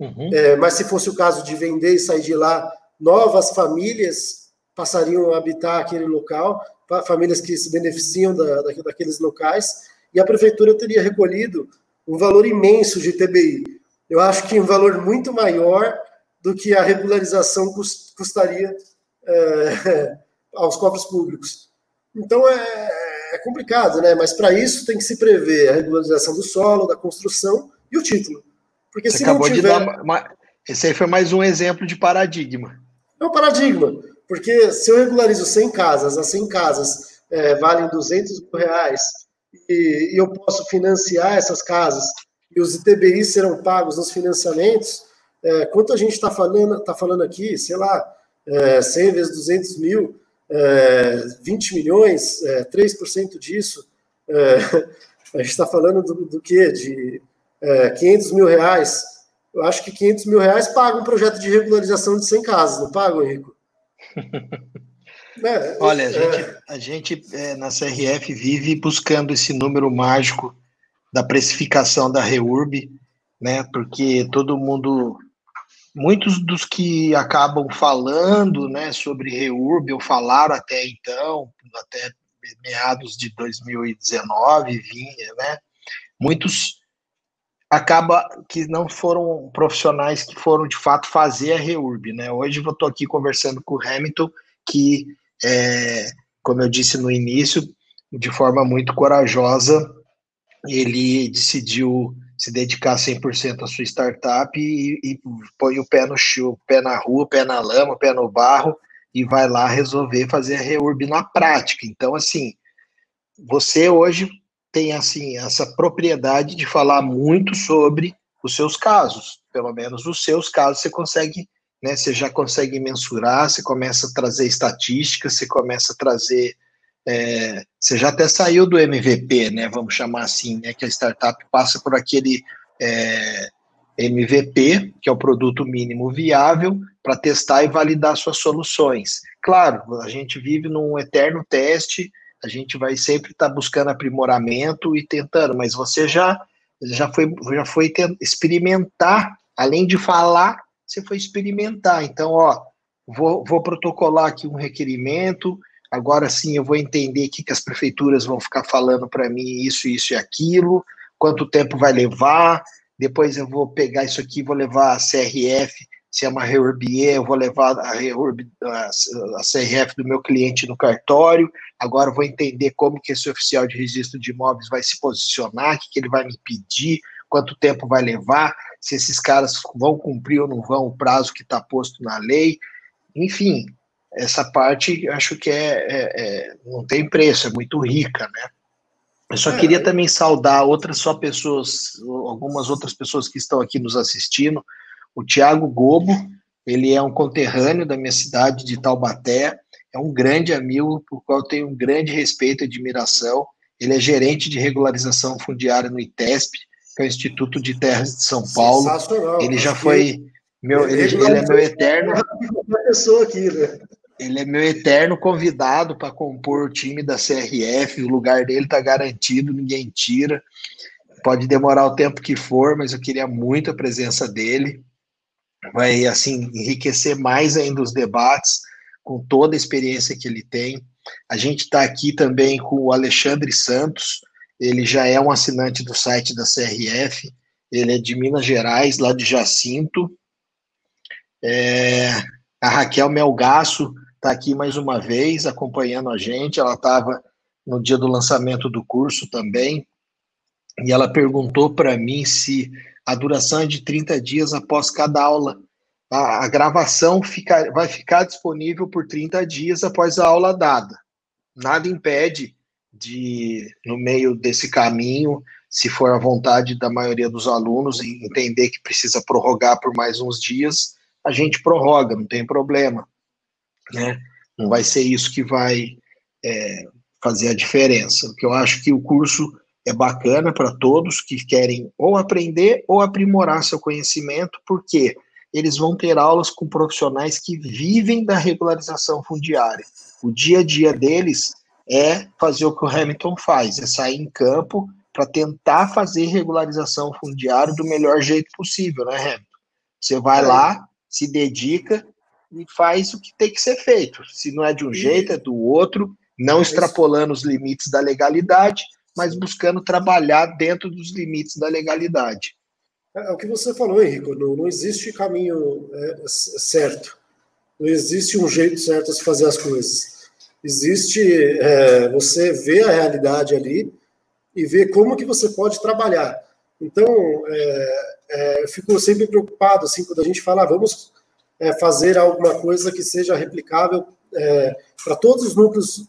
Speaker 2: Uhum. É, mas se fosse o caso de vender e sair de lá, novas famílias passariam a habitar aquele local, famílias que se beneficiam da, daqueles locais, e a prefeitura teria recolhido um valor imenso de TBI. Eu acho que um valor muito maior do que a regularização custaria é, aos cofres públicos. Então é, é complicado, né? Mas para isso tem que se prever a regularização do solo, da construção e o título.
Speaker 1: Porque Você se acabou não tiver... de dar uma... Esse aí foi mais um exemplo de paradigma.
Speaker 2: É um paradigma. Porque se eu regularizo 100 casas, as 100 casas é, valem 200 mil reais e, e, eu posso financiar essas casas e os ITBIs serão pagos nos financiamentos, é, quanto a gente está falando, tá falando aqui, sei lá, é, 100 vezes 200 mil, é, 20 milhões, é, 3% disso, é, a gente está falando do, do quê? De é, 500 mil reais. Eu acho que 500 mil reais pagam um projeto de regularização de 100 casas, não pagam, Henrico?
Speaker 1: É, Olha, a gente, a gente é, na CRF vive buscando esse número mágico da precificação da REURB, né? Porque todo mundo, muitos dos que acabam falando, né, sobre REURB ou falaram até então, até meados de 2019, vinha, né? Muitos acaba que não foram profissionais que foram de fato fazer a REURB, né? Hoje eu estou aqui conversando com o Hamilton, que, é, como eu disse no início, de forma muito corajosa, ele decidiu se dedicar 100% à sua startup e, e põe o pé no chão, pé na rua, pé na lama, pé no barro e vai lá resolver fazer a REURB na prática. Então, assim, você hoje tem assim essa propriedade de falar muito sobre os seus casos, pelo menos os seus casos você consegue, né, você já consegue mensurar, você começa a trazer estatísticas, você começa a trazer, é, você já até saiu do MVP, né, vamos chamar assim, né, que a startup passa por aquele é, MVP, que é o produto mínimo viável, para testar e validar suas soluções. Claro, a gente vive num eterno teste, a gente vai sempre estar tá buscando aprimoramento e tentando, mas você já já foi já foi experimentar, além de falar, você foi experimentar. Então, ó, vou, vou protocolar aqui um requerimento, agora sim eu vou entender o que, que as prefeituras vão ficar falando para mim, isso, isso e aquilo, quanto tempo vai levar, depois eu vou pegar isso aqui, vou levar a CRF se é uma Reurbier, eu vou levar a, Reurb, a, a CRF do meu cliente no cartório, agora vou entender como que esse oficial de registro de imóveis vai se posicionar, o que, que ele vai me pedir, quanto tempo vai levar, se esses caras vão cumprir ou não vão o prazo que está posto na lei, enfim, essa parte acho que é, é, é, não tem preço, é muito rica, né? Eu só é, queria também saudar outras só pessoas, algumas outras pessoas que estão aqui nos assistindo, o Tiago Gobo, ele é um conterrâneo da minha cidade de Taubaté, é um grande amigo por qual eu tenho um grande respeito e admiração. Ele é gerente de regularização fundiária no ITESP, que é o Instituto de Terras de São Paulo. Ele já foi meu, ele, ele é meu eterno pessoa aqui, né? Ele é meu eterno convidado para compor o time da CRF. O lugar dele está garantido, ninguém tira. Pode demorar o tempo que for, mas eu queria muito a presença dele vai assim enriquecer mais ainda os debates com toda a experiência que ele tem. A gente está aqui também com o Alexandre Santos, ele já é um assinante do site da CRF, ele é de Minas Gerais, lá de Jacinto. É, a Raquel Melgaço está aqui mais uma vez acompanhando a gente, ela estava no dia do lançamento do curso também, e ela perguntou para mim se a duração é de 30 dias após cada aula. A, a gravação fica, vai ficar disponível por 30 dias após a aula dada. Nada impede de, no meio desse caminho, se for a vontade da maioria dos alunos entender que precisa prorrogar por mais uns dias, a gente prorroga, não tem problema. Né? Não vai ser isso que vai é, fazer a diferença. Porque eu acho que o curso é bacana para todos que querem ou aprender ou aprimorar seu conhecimento, porque eles vão ter aulas com profissionais que vivem da regularização fundiária. O dia a dia deles é fazer o que o Hamilton faz, é sair em campo para tentar fazer regularização fundiária do melhor jeito possível, né, Hamilton? Você vai é. lá, se dedica e faz o que tem que ser feito. Se não é de um jeito, é do outro, não extrapolando os limites da legalidade, mas buscando trabalhar dentro dos limites da legalidade.
Speaker 2: É, é o que você falou, Henrico, não, não existe caminho é, certo, não existe um jeito certo de se fazer as coisas. Existe é, você ver a realidade ali e ver como que você pode trabalhar. Então, é, é, eu fico sempre preocupado assim quando a gente fala, ah, vamos é, fazer alguma coisa que seja replicável para todos os núcleos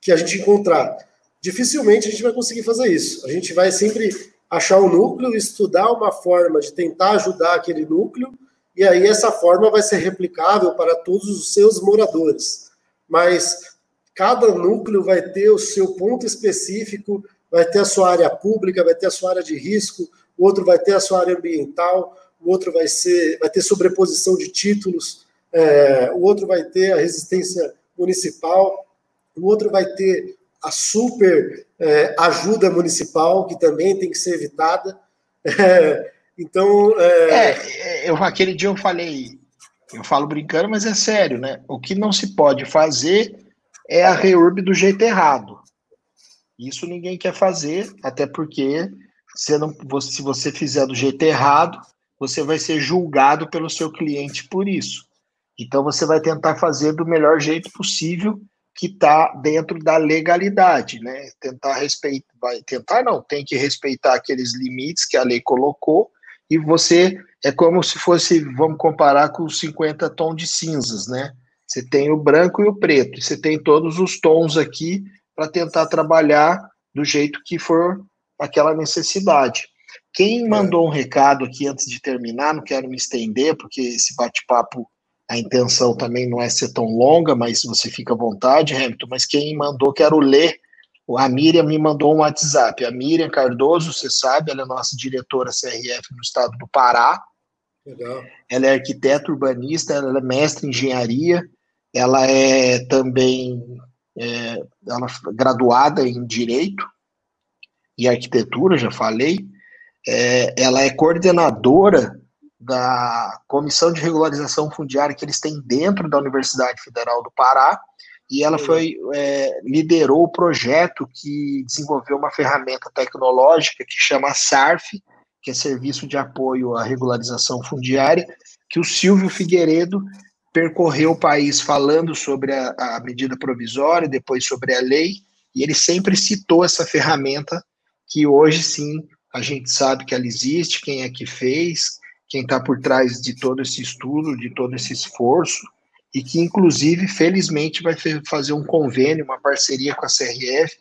Speaker 2: que a gente encontrar dificilmente a gente vai conseguir fazer isso. A gente vai sempre achar um núcleo, estudar uma forma de tentar ajudar aquele núcleo, e aí essa forma vai ser replicável para todos os seus moradores. Mas cada núcleo vai ter o seu ponto específico, vai ter a sua área pública, vai ter a sua área de risco, o outro vai ter a sua área ambiental, o outro vai ser, vai ter sobreposição de títulos, é, o outro vai ter a resistência municipal, o outro vai ter a super é, ajuda municipal, que também tem que ser evitada. É, então.
Speaker 1: É... é... eu, aquele dia eu falei, eu falo brincando, mas é sério, né? O que não se pode fazer é a reurb do jeito errado. Isso ninguém quer fazer, até porque não, se você fizer do jeito errado, você vai ser julgado pelo seu cliente por isso. Então você vai tentar fazer do melhor jeito possível que está dentro da legalidade, né? Tentar respeitar, vai tentar não, tem que respeitar aqueles limites que a lei colocou e você é como se fosse, vamos comparar com os 50 tons de cinzas, né? Você tem o branco e o preto, você tem todos os tons aqui para tentar trabalhar do jeito que for aquela necessidade. Quem mandou um recado aqui antes de terminar, não quero me estender, porque esse bate-papo a intenção também não é ser tão longa, mas você fica à vontade, Hamilton. Mas quem mandou, quero ler. A Miriam me mandou um WhatsApp. A Miriam Cardoso, você sabe, ela é nossa diretora CRF no estado do Pará. Legal. Ela é arquiteta urbanista, ela é mestre em engenharia, ela é também é, ela é graduada em direito e arquitetura, já falei. É, ela é coordenadora da Comissão de Regularização Fundiária que eles têm dentro da Universidade Federal do Pará, e ela foi é, liderou o projeto que desenvolveu uma ferramenta tecnológica que chama SARF, que é Serviço de Apoio à Regularização Fundiária, que o Silvio Figueiredo percorreu o país falando sobre a, a medida provisória, depois sobre a lei, e ele sempre citou essa ferramenta que hoje sim a gente sabe que ela existe, quem é que fez, quem está por trás de todo esse estudo, de todo esse esforço, e que, inclusive, felizmente, vai fazer um convênio, uma parceria com a CRF,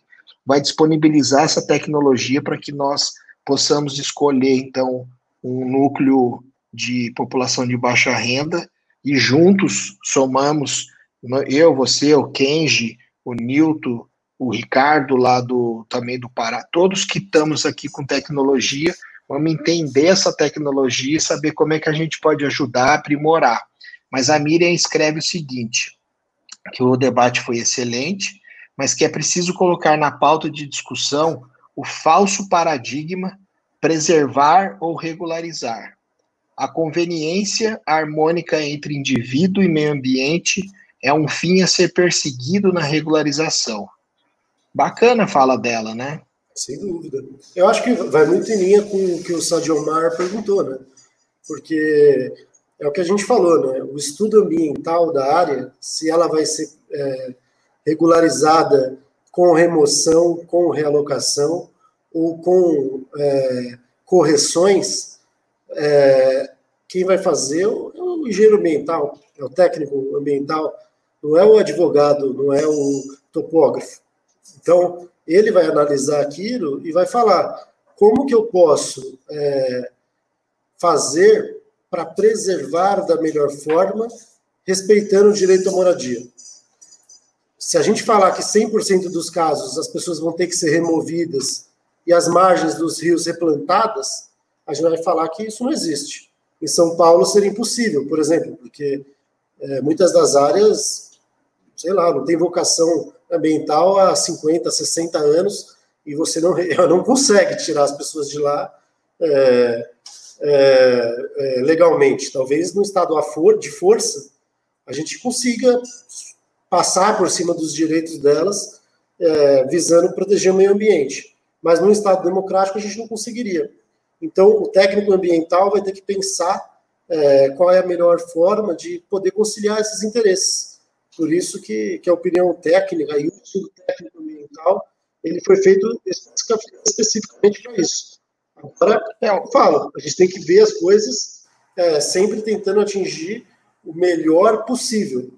Speaker 1: vai disponibilizar essa tecnologia para que nós possamos escolher, então, um núcleo de população de baixa renda e juntos somamos, eu, você, o Kenji, o Nilton, o Ricardo lá do, também do Pará, todos que estamos aqui com tecnologia, Vamos entender essa tecnologia e saber como é que a gente pode ajudar aprimorar. Mas a Miriam escreve o seguinte: que o debate foi excelente, mas que é preciso colocar na pauta de discussão o falso paradigma preservar ou regularizar. A conveniência harmônica entre indivíduo e meio ambiente é um fim a ser perseguido na regularização. Bacana a fala dela, né?
Speaker 2: Sem dúvida. Eu acho que vai muito em linha com o que o Sadio Omar perguntou, né? Porque é o que a gente falou, né? O estudo ambiental da área, se ela vai ser é, regularizada com remoção, com realocação ou com é, correções, é, quem vai fazer é o, é engenheiro ambiental, é o técnico ambiental, não é o advogado, não é o topógrafo. Então, ele vai analisar aquilo e vai falar como que eu posso é, fazer para preservar da melhor forma, respeitando o direito à moradia. se a gente falar que 100% dos casos as pessoas vão ter que ser removidas e as margens dos rios replantadas, a gente vai falar que isso não existe. Em São Paulo seria impossível, por exemplo, porque é, muitas das áreas, sei lá, não tem vocação ambiental há 50, 60 anos e você não, não consegue tirar as pessoas de lá é, é, é, legalmente. Talvez no estado de força a gente consiga passar por cima dos direitos delas, é, visando proteger o meio ambiente. Mas no estado democrático a gente não conseguiria. Então, o técnico ambiental vai ter que pensar é, qual é a melhor forma de poder conciliar esses interesses. Por isso que, que a opinião técnica e o estudo técnico ambiental ele foi feito especificamente para isso. Agora, é, eu falo, a gente tem que ver as coisas é, sempre tentando atingir o melhor possível.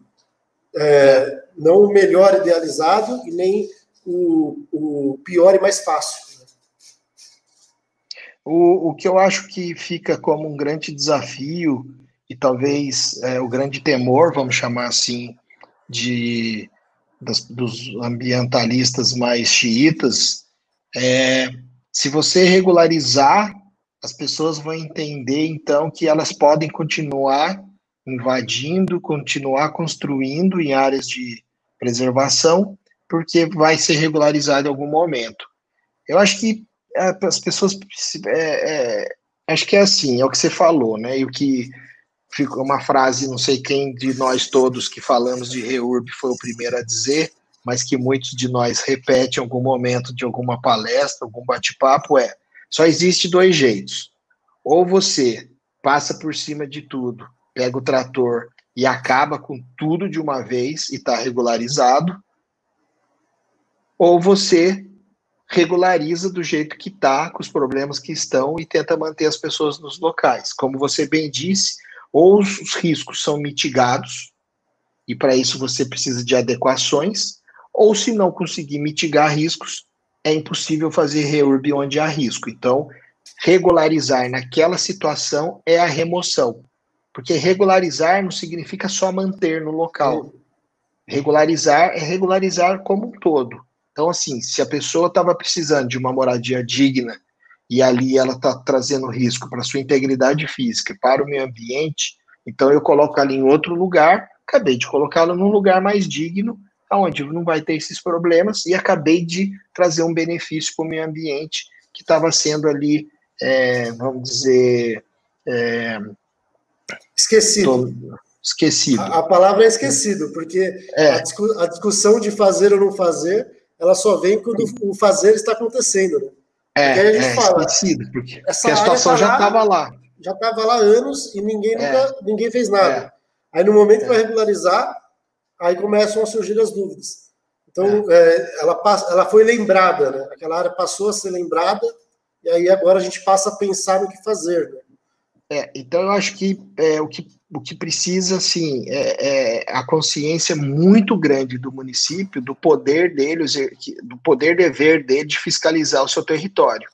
Speaker 2: É, não o melhor idealizado e nem o, o pior e mais fácil.
Speaker 1: O, o que eu acho que fica como um grande desafio e talvez é, o grande temor, vamos chamar assim, de das, dos ambientalistas mais xiitas, é, se você regularizar, as pessoas vão entender então que elas podem continuar invadindo, continuar construindo em áreas de preservação, porque vai ser regularizado em algum momento. Eu acho que é, as pessoas é, é, acho que é assim, é o que você falou, né? E o que ficou uma frase, não sei quem de nós todos que falamos de reurb foi o primeiro a dizer, mas que muitos de nós repetem em algum momento de alguma palestra, algum bate-papo é: só existe dois jeitos. Ou você passa por cima de tudo, pega o trator e acaba com tudo de uma vez e está regularizado, ou você regulariza do jeito que está, com os problemas que estão e tenta manter as pessoas nos locais. Como você bem disse, ou os riscos são mitigados, e para isso você precisa de adequações, ou se não conseguir mitigar riscos, é impossível fazer reurb onde há risco. Então, regularizar naquela situação é a remoção. Porque regularizar não significa só manter no local. Regularizar é regularizar como um todo. Então, assim, se a pessoa estava precisando de uma moradia digna e ali ela está trazendo risco para sua integridade física, para o meio ambiente, então eu coloco ali em outro lugar, acabei de colocá-la num lugar mais digno, onde não vai ter esses problemas, e acabei de trazer um benefício para o meio ambiente que estava sendo ali, é, vamos dizer. É,
Speaker 2: esquecido.
Speaker 1: Esquecido.
Speaker 2: A, a, palavra é esquecido, porque é. A, discu a discussão de fazer ou não fazer ela só vem quando o fazer está acontecendo, né?
Speaker 1: É, a gente é, fala, esquecido, porque, porque a situação tá já estava lá.
Speaker 2: Já estava lá há anos e ninguém é. nunca ninguém fez nada. É. Aí no momento que vai é. regularizar, aí começam a surgir as dúvidas. Então, é. ela, passa, ela foi lembrada, né? Aquela área passou a ser lembrada, e aí agora a gente passa a pensar no que fazer. Né?
Speaker 1: É, então eu acho que é, o que o que precisa, assim, é, é, a consciência muito grande do município, do poder dele, do poder dever dele de fiscalizar o seu território,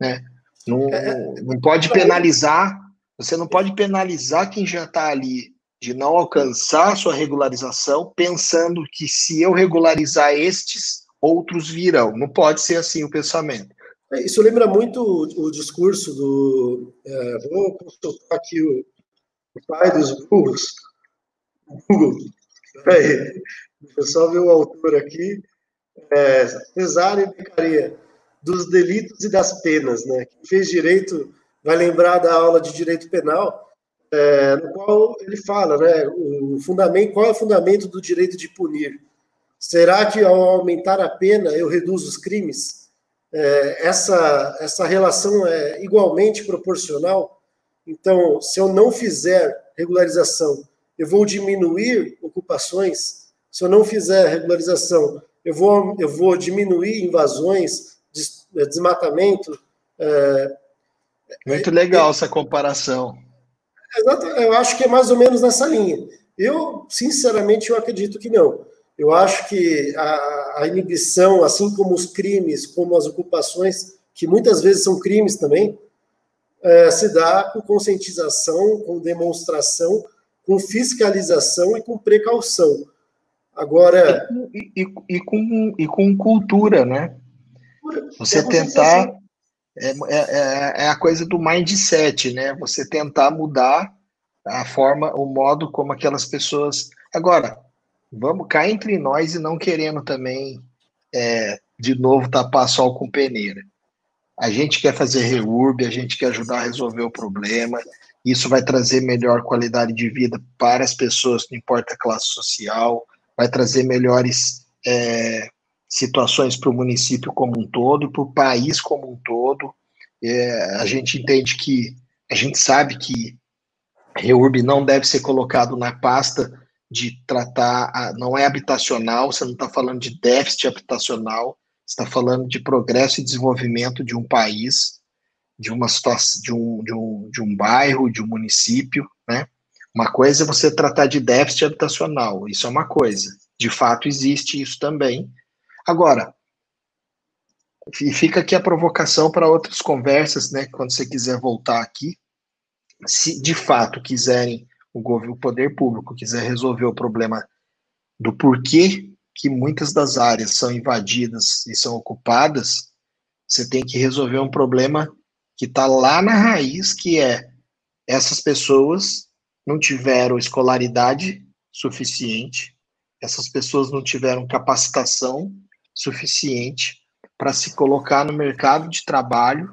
Speaker 1: né? Não, é, é, não pode penalizar, você não pode penalizar quem já está ali de não alcançar a sua regularização, pensando que se eu regularizar estes, outros virão. Não pode ser assim o pensamento.
Speaker 2: É, isso lembra muito o, o discurso do. É, vou consultar aqui o, o pai dos burros, Google. Peraí, deixa só ver o autor aqui. É, Cesário Becaria, dos delitos e das penas, né? Quem fez direito vai lembrar da aula de direito penal, é, no qual ele fala, né? O fundamento, qual é o fundamento do direito de punir? Será que ao aumentar a pena eu reduzo os crimes? É, essa, essa relação é igualmente proporcional? Então, se eu não fizer regularização, eu vou diminuir ocupações. Se eu não fizer regularização, eu vou, eu vou diminuir invasões, eh, desmatamento. É,
Speaker 1: Muito legal é, essa comparação.
Speaker 2: Exato, eu acho que é mais ou menos nessa linha. Eu, sinceramente, eu acredito que não. Eu acho que a, a inibição, assim como os crimes, como as ocupações, que muitas vezes são crimes também, é, se dá com conscientização, com demonstração, com fiscalização e com precaução.
Speaker 1: Agora. E, e, e, com, e com cultura, né? Você é tentar. Assim. É, é, é a coisa do mindset, né? Você tentar mudar a forma, o modo como aquelas pessoas. Agora, vamos cá entre nós e não querendo também, é, de novo, tapar sol com peneira. A gente quer fazer reurb, a gente quer ajudar a resolver o problema. Isso vai trazer melhor qualidade de vida para as pessoas, não importa a classe social, vai trazer melhores é, situações para o município como um todo, para o país como um todo. É, a gente entende que, a gente sabe que REURB não deve ser colocado na pasta de tratar, não é habitacional, você não está falando de déficit habitacional, está falando de progresso e desenvolvimento de um país, de uma situação, de um, de um, de um bairro, de um município, né? Uma coisa é você tratar de déficit habitacional, isso é uma coisa. De fato, existe isso também. Agora, e fica aqui a provocação para outras conversas, né? Quando você quiser voltar aqui, se de fato quiserem, o, o poder público quiser resolver o problema do porquê que muitas das áreas são invadidas e são ocupadas, você tem que resolver um problema que está lá na raiz, que é essas pessoas não tiveram escolaridade suficiente, essas pessoas não tiveram capacitação suficiente para se colocar no mercado de trabalho.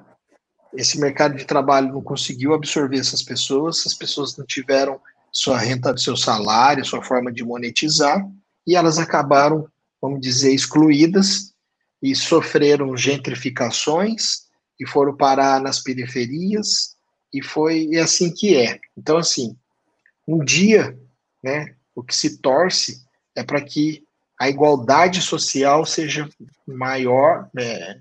Speaker 1: Esse mercado de trabalho não conseguiu absorver essas pessoas, essas pessoas não tiveram sua renta, seu salário, sua forma de monetizar, e elas acabaram, vamos dizer, excluídas e sofreram gentrificações e foram parar nas periferias e foi assim que é. Então, assim, um dia, né, o que se torce é para que a igualdade social seja maior, é,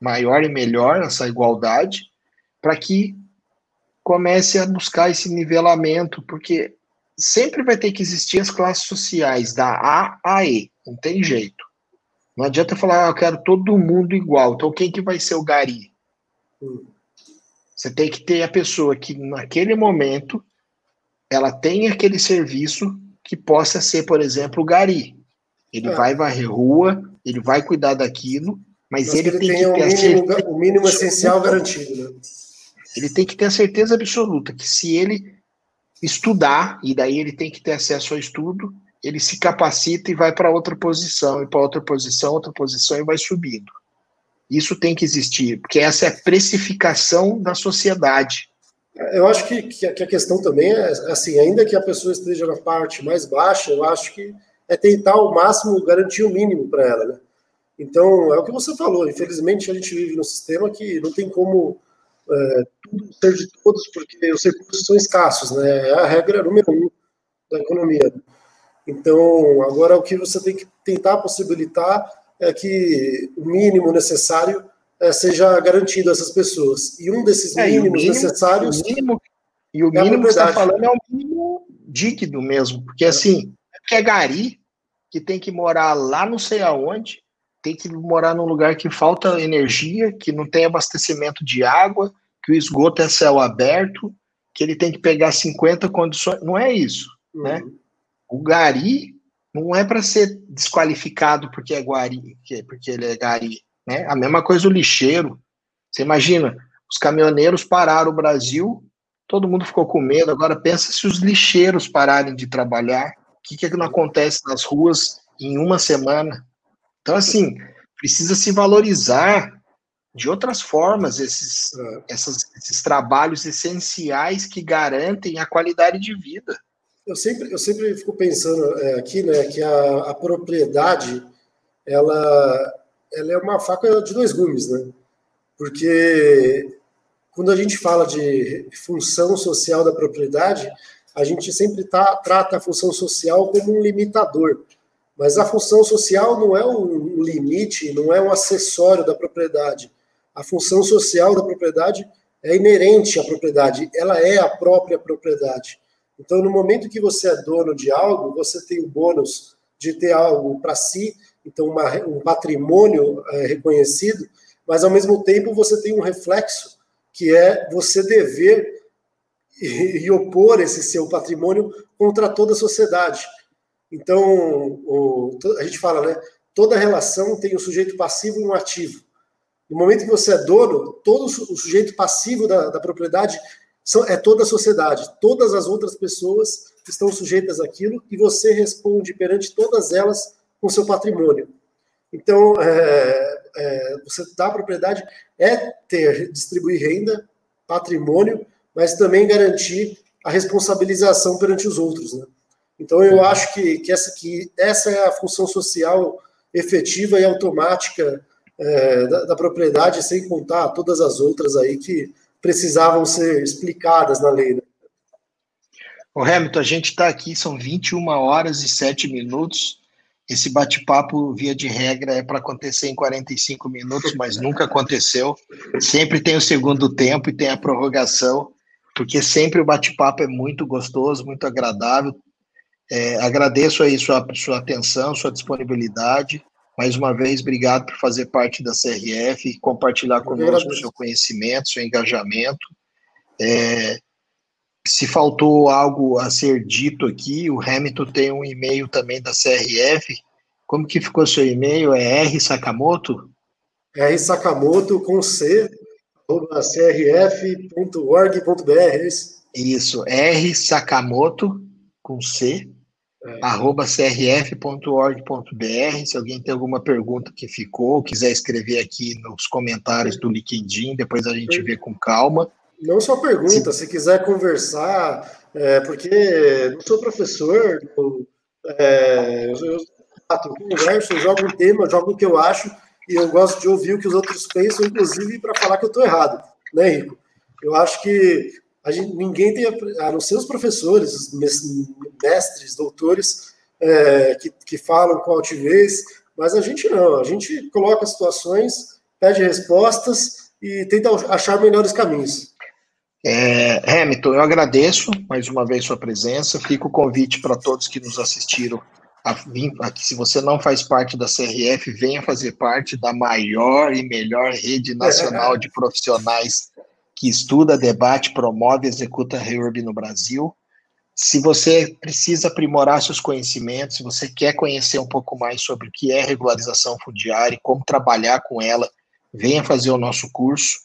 Speaker 1: maior e melhor essa igualdade, para que comece a buscar esse nivelamento, porque sempre vai ter que existir as classes sociais, da A a E, não tem jeito. Não adianta falar, ah, eu quero todo mundo igual, então quem que vai ser o gari? Você tem que ter a pessoa que, naquele momento, ela tem aquele serviço que possa ser, por exemplo, o gari. Ele é. vai varrer rua, ele vai cuidar daquilo, mas, mas ele, ele, tem que ter
Speaker 2: o mínimo, o mínimo essencial garantido, né?
Speaker 1: Ele tem que ter a certeza absoluta que se ele estudar, e daí ele tem que ter acesso ao estudo, ele se capacita e vai para outra posição, e para outra posição, outra posição, e vai subindo. Isso tem que existir, porque essa é a precificação da sociedade.
Speaker 2: Eu acho que, que a questão também é assim, ainda que a pessoa esteja na parte mais baixa, eu acho que é tentar ao máximo garantir o mínimo para ela, né? Então, é o que você falou, infelizmente a gente vive num sistema que não tem como é, tudo ser de todos, porque os recursos são escassos, né? É a regra número um da economia. Então, agora o que você tem que tentar possibilitar é que o mínimo necessário é, seja garantido a essas pessoas. E um desses é, mínimos mínimo, necessários.
Speaker 1: O mínimo, e o mínimo é que você está falando é o mínimo líquido mesmo, porque assim, que é gari, que tem que morar lá não sei aonde, tem que morar num lugar que falta energia, que não tem abastecimento de água, que o esgoto é céu aberto, que ele tem que pegar 50 condições. Não é isso, uhum. né? O gari não é para ser desqualificado porque é guari, porque ele é gari, né? A mesma coisa o lixeiro. Você imagina, os caminhoneiros pararam o Brasil, todo mundo ficou com medo. Agora pensa se os lixeiros pararem de trabalhar, o que, que não acontece nas ruas em uma semana? Então, assim, precisa se valorizar de outras formas esses, uh, essas, esses trabalhos essenciais que garantem a qualidade de vida.
Speaker 2: Eu sempre, eu sempre fico pensando é, aqui, né, que a, a, propriedade, ela, ela é uma faca de dois gumes, né? Porque quando a gente fala de função social da propriedade, a gente sempre tá, trata a função social como um limitador. Mas a função social não é um limite, não é um acessório da propriedade a função social da propriedade é inerente à propriedade, ela é a própria propriedade. Então, no momento que você é dono de algo, você tem o bônus de ter algo para si, então uma, um patrimônio é, reconhecido, mas ao mesmo tempo você tem um reflexo que é você dever e, e opor esse seu patrimônio contra toda a sociedade. Então, o, a gente fala, né? Toda relação tem um sujeito passivo e um ativo. No momento que você é dono, todo o sujeito passivo da, da propriedade são, é toda a sociedade. Todas as outras pessoas estão sujeitas àquilo e você responde perante todas elas com seu patrimônio. Então, é, é, você dar propriedade é ter, distribuir renda, patrimônio, mas também garantir a responsabilização perante os outros. Né? Então, eu acho que, que, essa, que essa é a função social efetiva e automática é, da, da, propriedade, sem contar todas as outras aí que precisavam ser explicadas na lei. Né?
Speaker 1: O Hamilton, a gente está aqui, são 21 horas e 7 minutos. Esse bate-papo, via de regra, é para acontecer em 45 minutos, mas nunca aconteceu. Sempre tem o segundo tempo e tem a prorrogação, porque sempre o bate-papo é muito gostoso, muito agradável. É, agradeço aí sua, sua atenção, sua disponibilidade. Mais uma vez, obrigado por fazer parte da CRF e compartilhar conosco o seu conhecimento, seu engajamento. É, se faltou algo a ser dito aqui, o Hamilton tem um e-mail também da CRF. Como que ficou seu e-mail? É R Sakamoto?
Speaker 2: R Sakamoto com C, crf.org.br. É
Speaker 1: isso, R Sakamoto com C. arroba crf.org.br. Se alguém tem alguma pergunta que ficou, quiser escrever aqui nos comentários do LinkedIn, depois a gente vê com calma.
Speaker 2: Não só pergunta, se, se quiser conversar, é, porque não sou professor, eu, é, eu, eu converso, eu jogo um tema, eu jogo o que eu acho, e eu gosto de ouvir o que os outros pensam, inclusive para falar que eu estou errado, né, Rico? Eu acho que a gente, ninguém tem, a não ser os professores, mestres, doutores, é, que, que falam com altivez, mas a gente não, a gente coloca situações, pede respostas e tenta achar melhores caminhos.
Speaker 1: É, Hamilton, eu agradeço mais uma vez sua presença. Fica o convite para todos que nos assistiram. A, a, se você não faz parte da CRF, venha fazer parte da maior e melhor rede nacional de profissionais que estuda, debate, promove executa REURB no Brasil. Se você precisa aprimorar seus conhecimentos, se você quer conhecer um pouco mais sobre o que é regularização fundiária e como trabalhar com ela, venha fazer o nosso curso.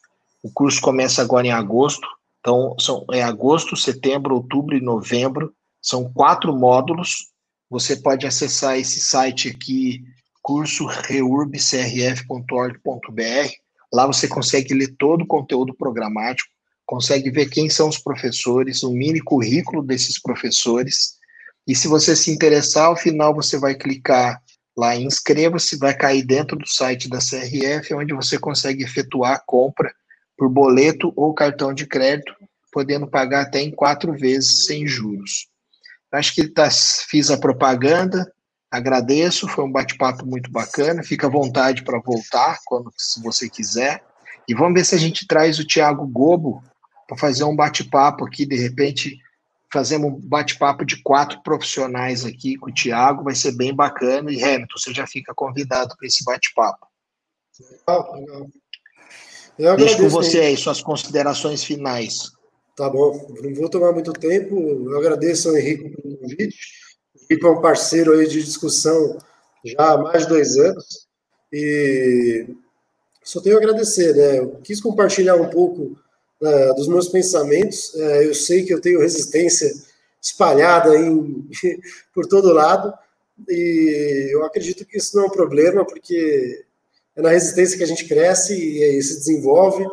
Speaker 1: O curso começa agora em agosto, então, são, é agosto, setembro, outubro e novembro. São quatro módulos. Você pode acessar esse site aqui, cursoreurbcrf.org.br. Lá você consegue ler todo o conteúdo programático, consegue ver quem são os professores, o mini currículo desses professores. E se você se interessar, ao final você vai clicar lá em inscreva-se, vai cair dentro do site da CRF, onde você consegue efetuar a compra por boleto ou cartão de crédito, podendo pagar até em quatro vezes sem juros. Acho que tá, fiz a propaganda, agradeço, foi um bate-papo muito bacana, fica à vontade para voltar quando se você quiser. E vamos ver se a gente traz o Tiago Gobo para fazer um bate-papo aqui, de repente fazemos um bate-papo de quatro profissionais aqui com o Tiago, vai ser bem bacana. E Hamilton, você já fica convidado para esse bate-papo. Legal, legal. Eu Deixo com você aí suas considerações finais.
Speaker 2: Tá bom, não vou tomar muito tempo. Eu agradeço ao Henrique pelo convite. Henrique é um parceiro aí de discussão já há mais de dois anos. E só tenho a agradecer, né? Eu quis compartilhar um pouco uh, dos meus pensamentos. Uh, eu sei que eu tenho resistência espalhada em, por todo lado. E eu acredito que isso não é um problema, porque é na resistência que a gente cresce e, e se desenvolve.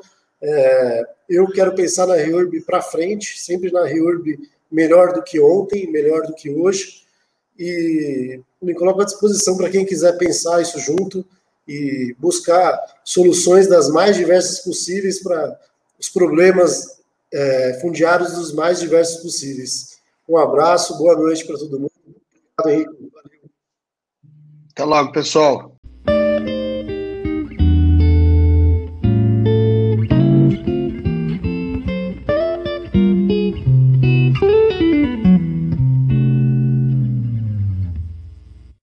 Speaker 2: É, eu quero pensar na Reurb para frente, sempre na Reurb melhor do que ontem, melhor do que hoje. E me coloco à disposição para quem quiser pensar isso junto e buscar soluções das mais diversas possíveis para os problemas é, fundiários dos mais diversos possíveis. Um abraço, boa noite para todo mundo. Obrigado,
Speaker 1: Henrique. Até logo, pessoal.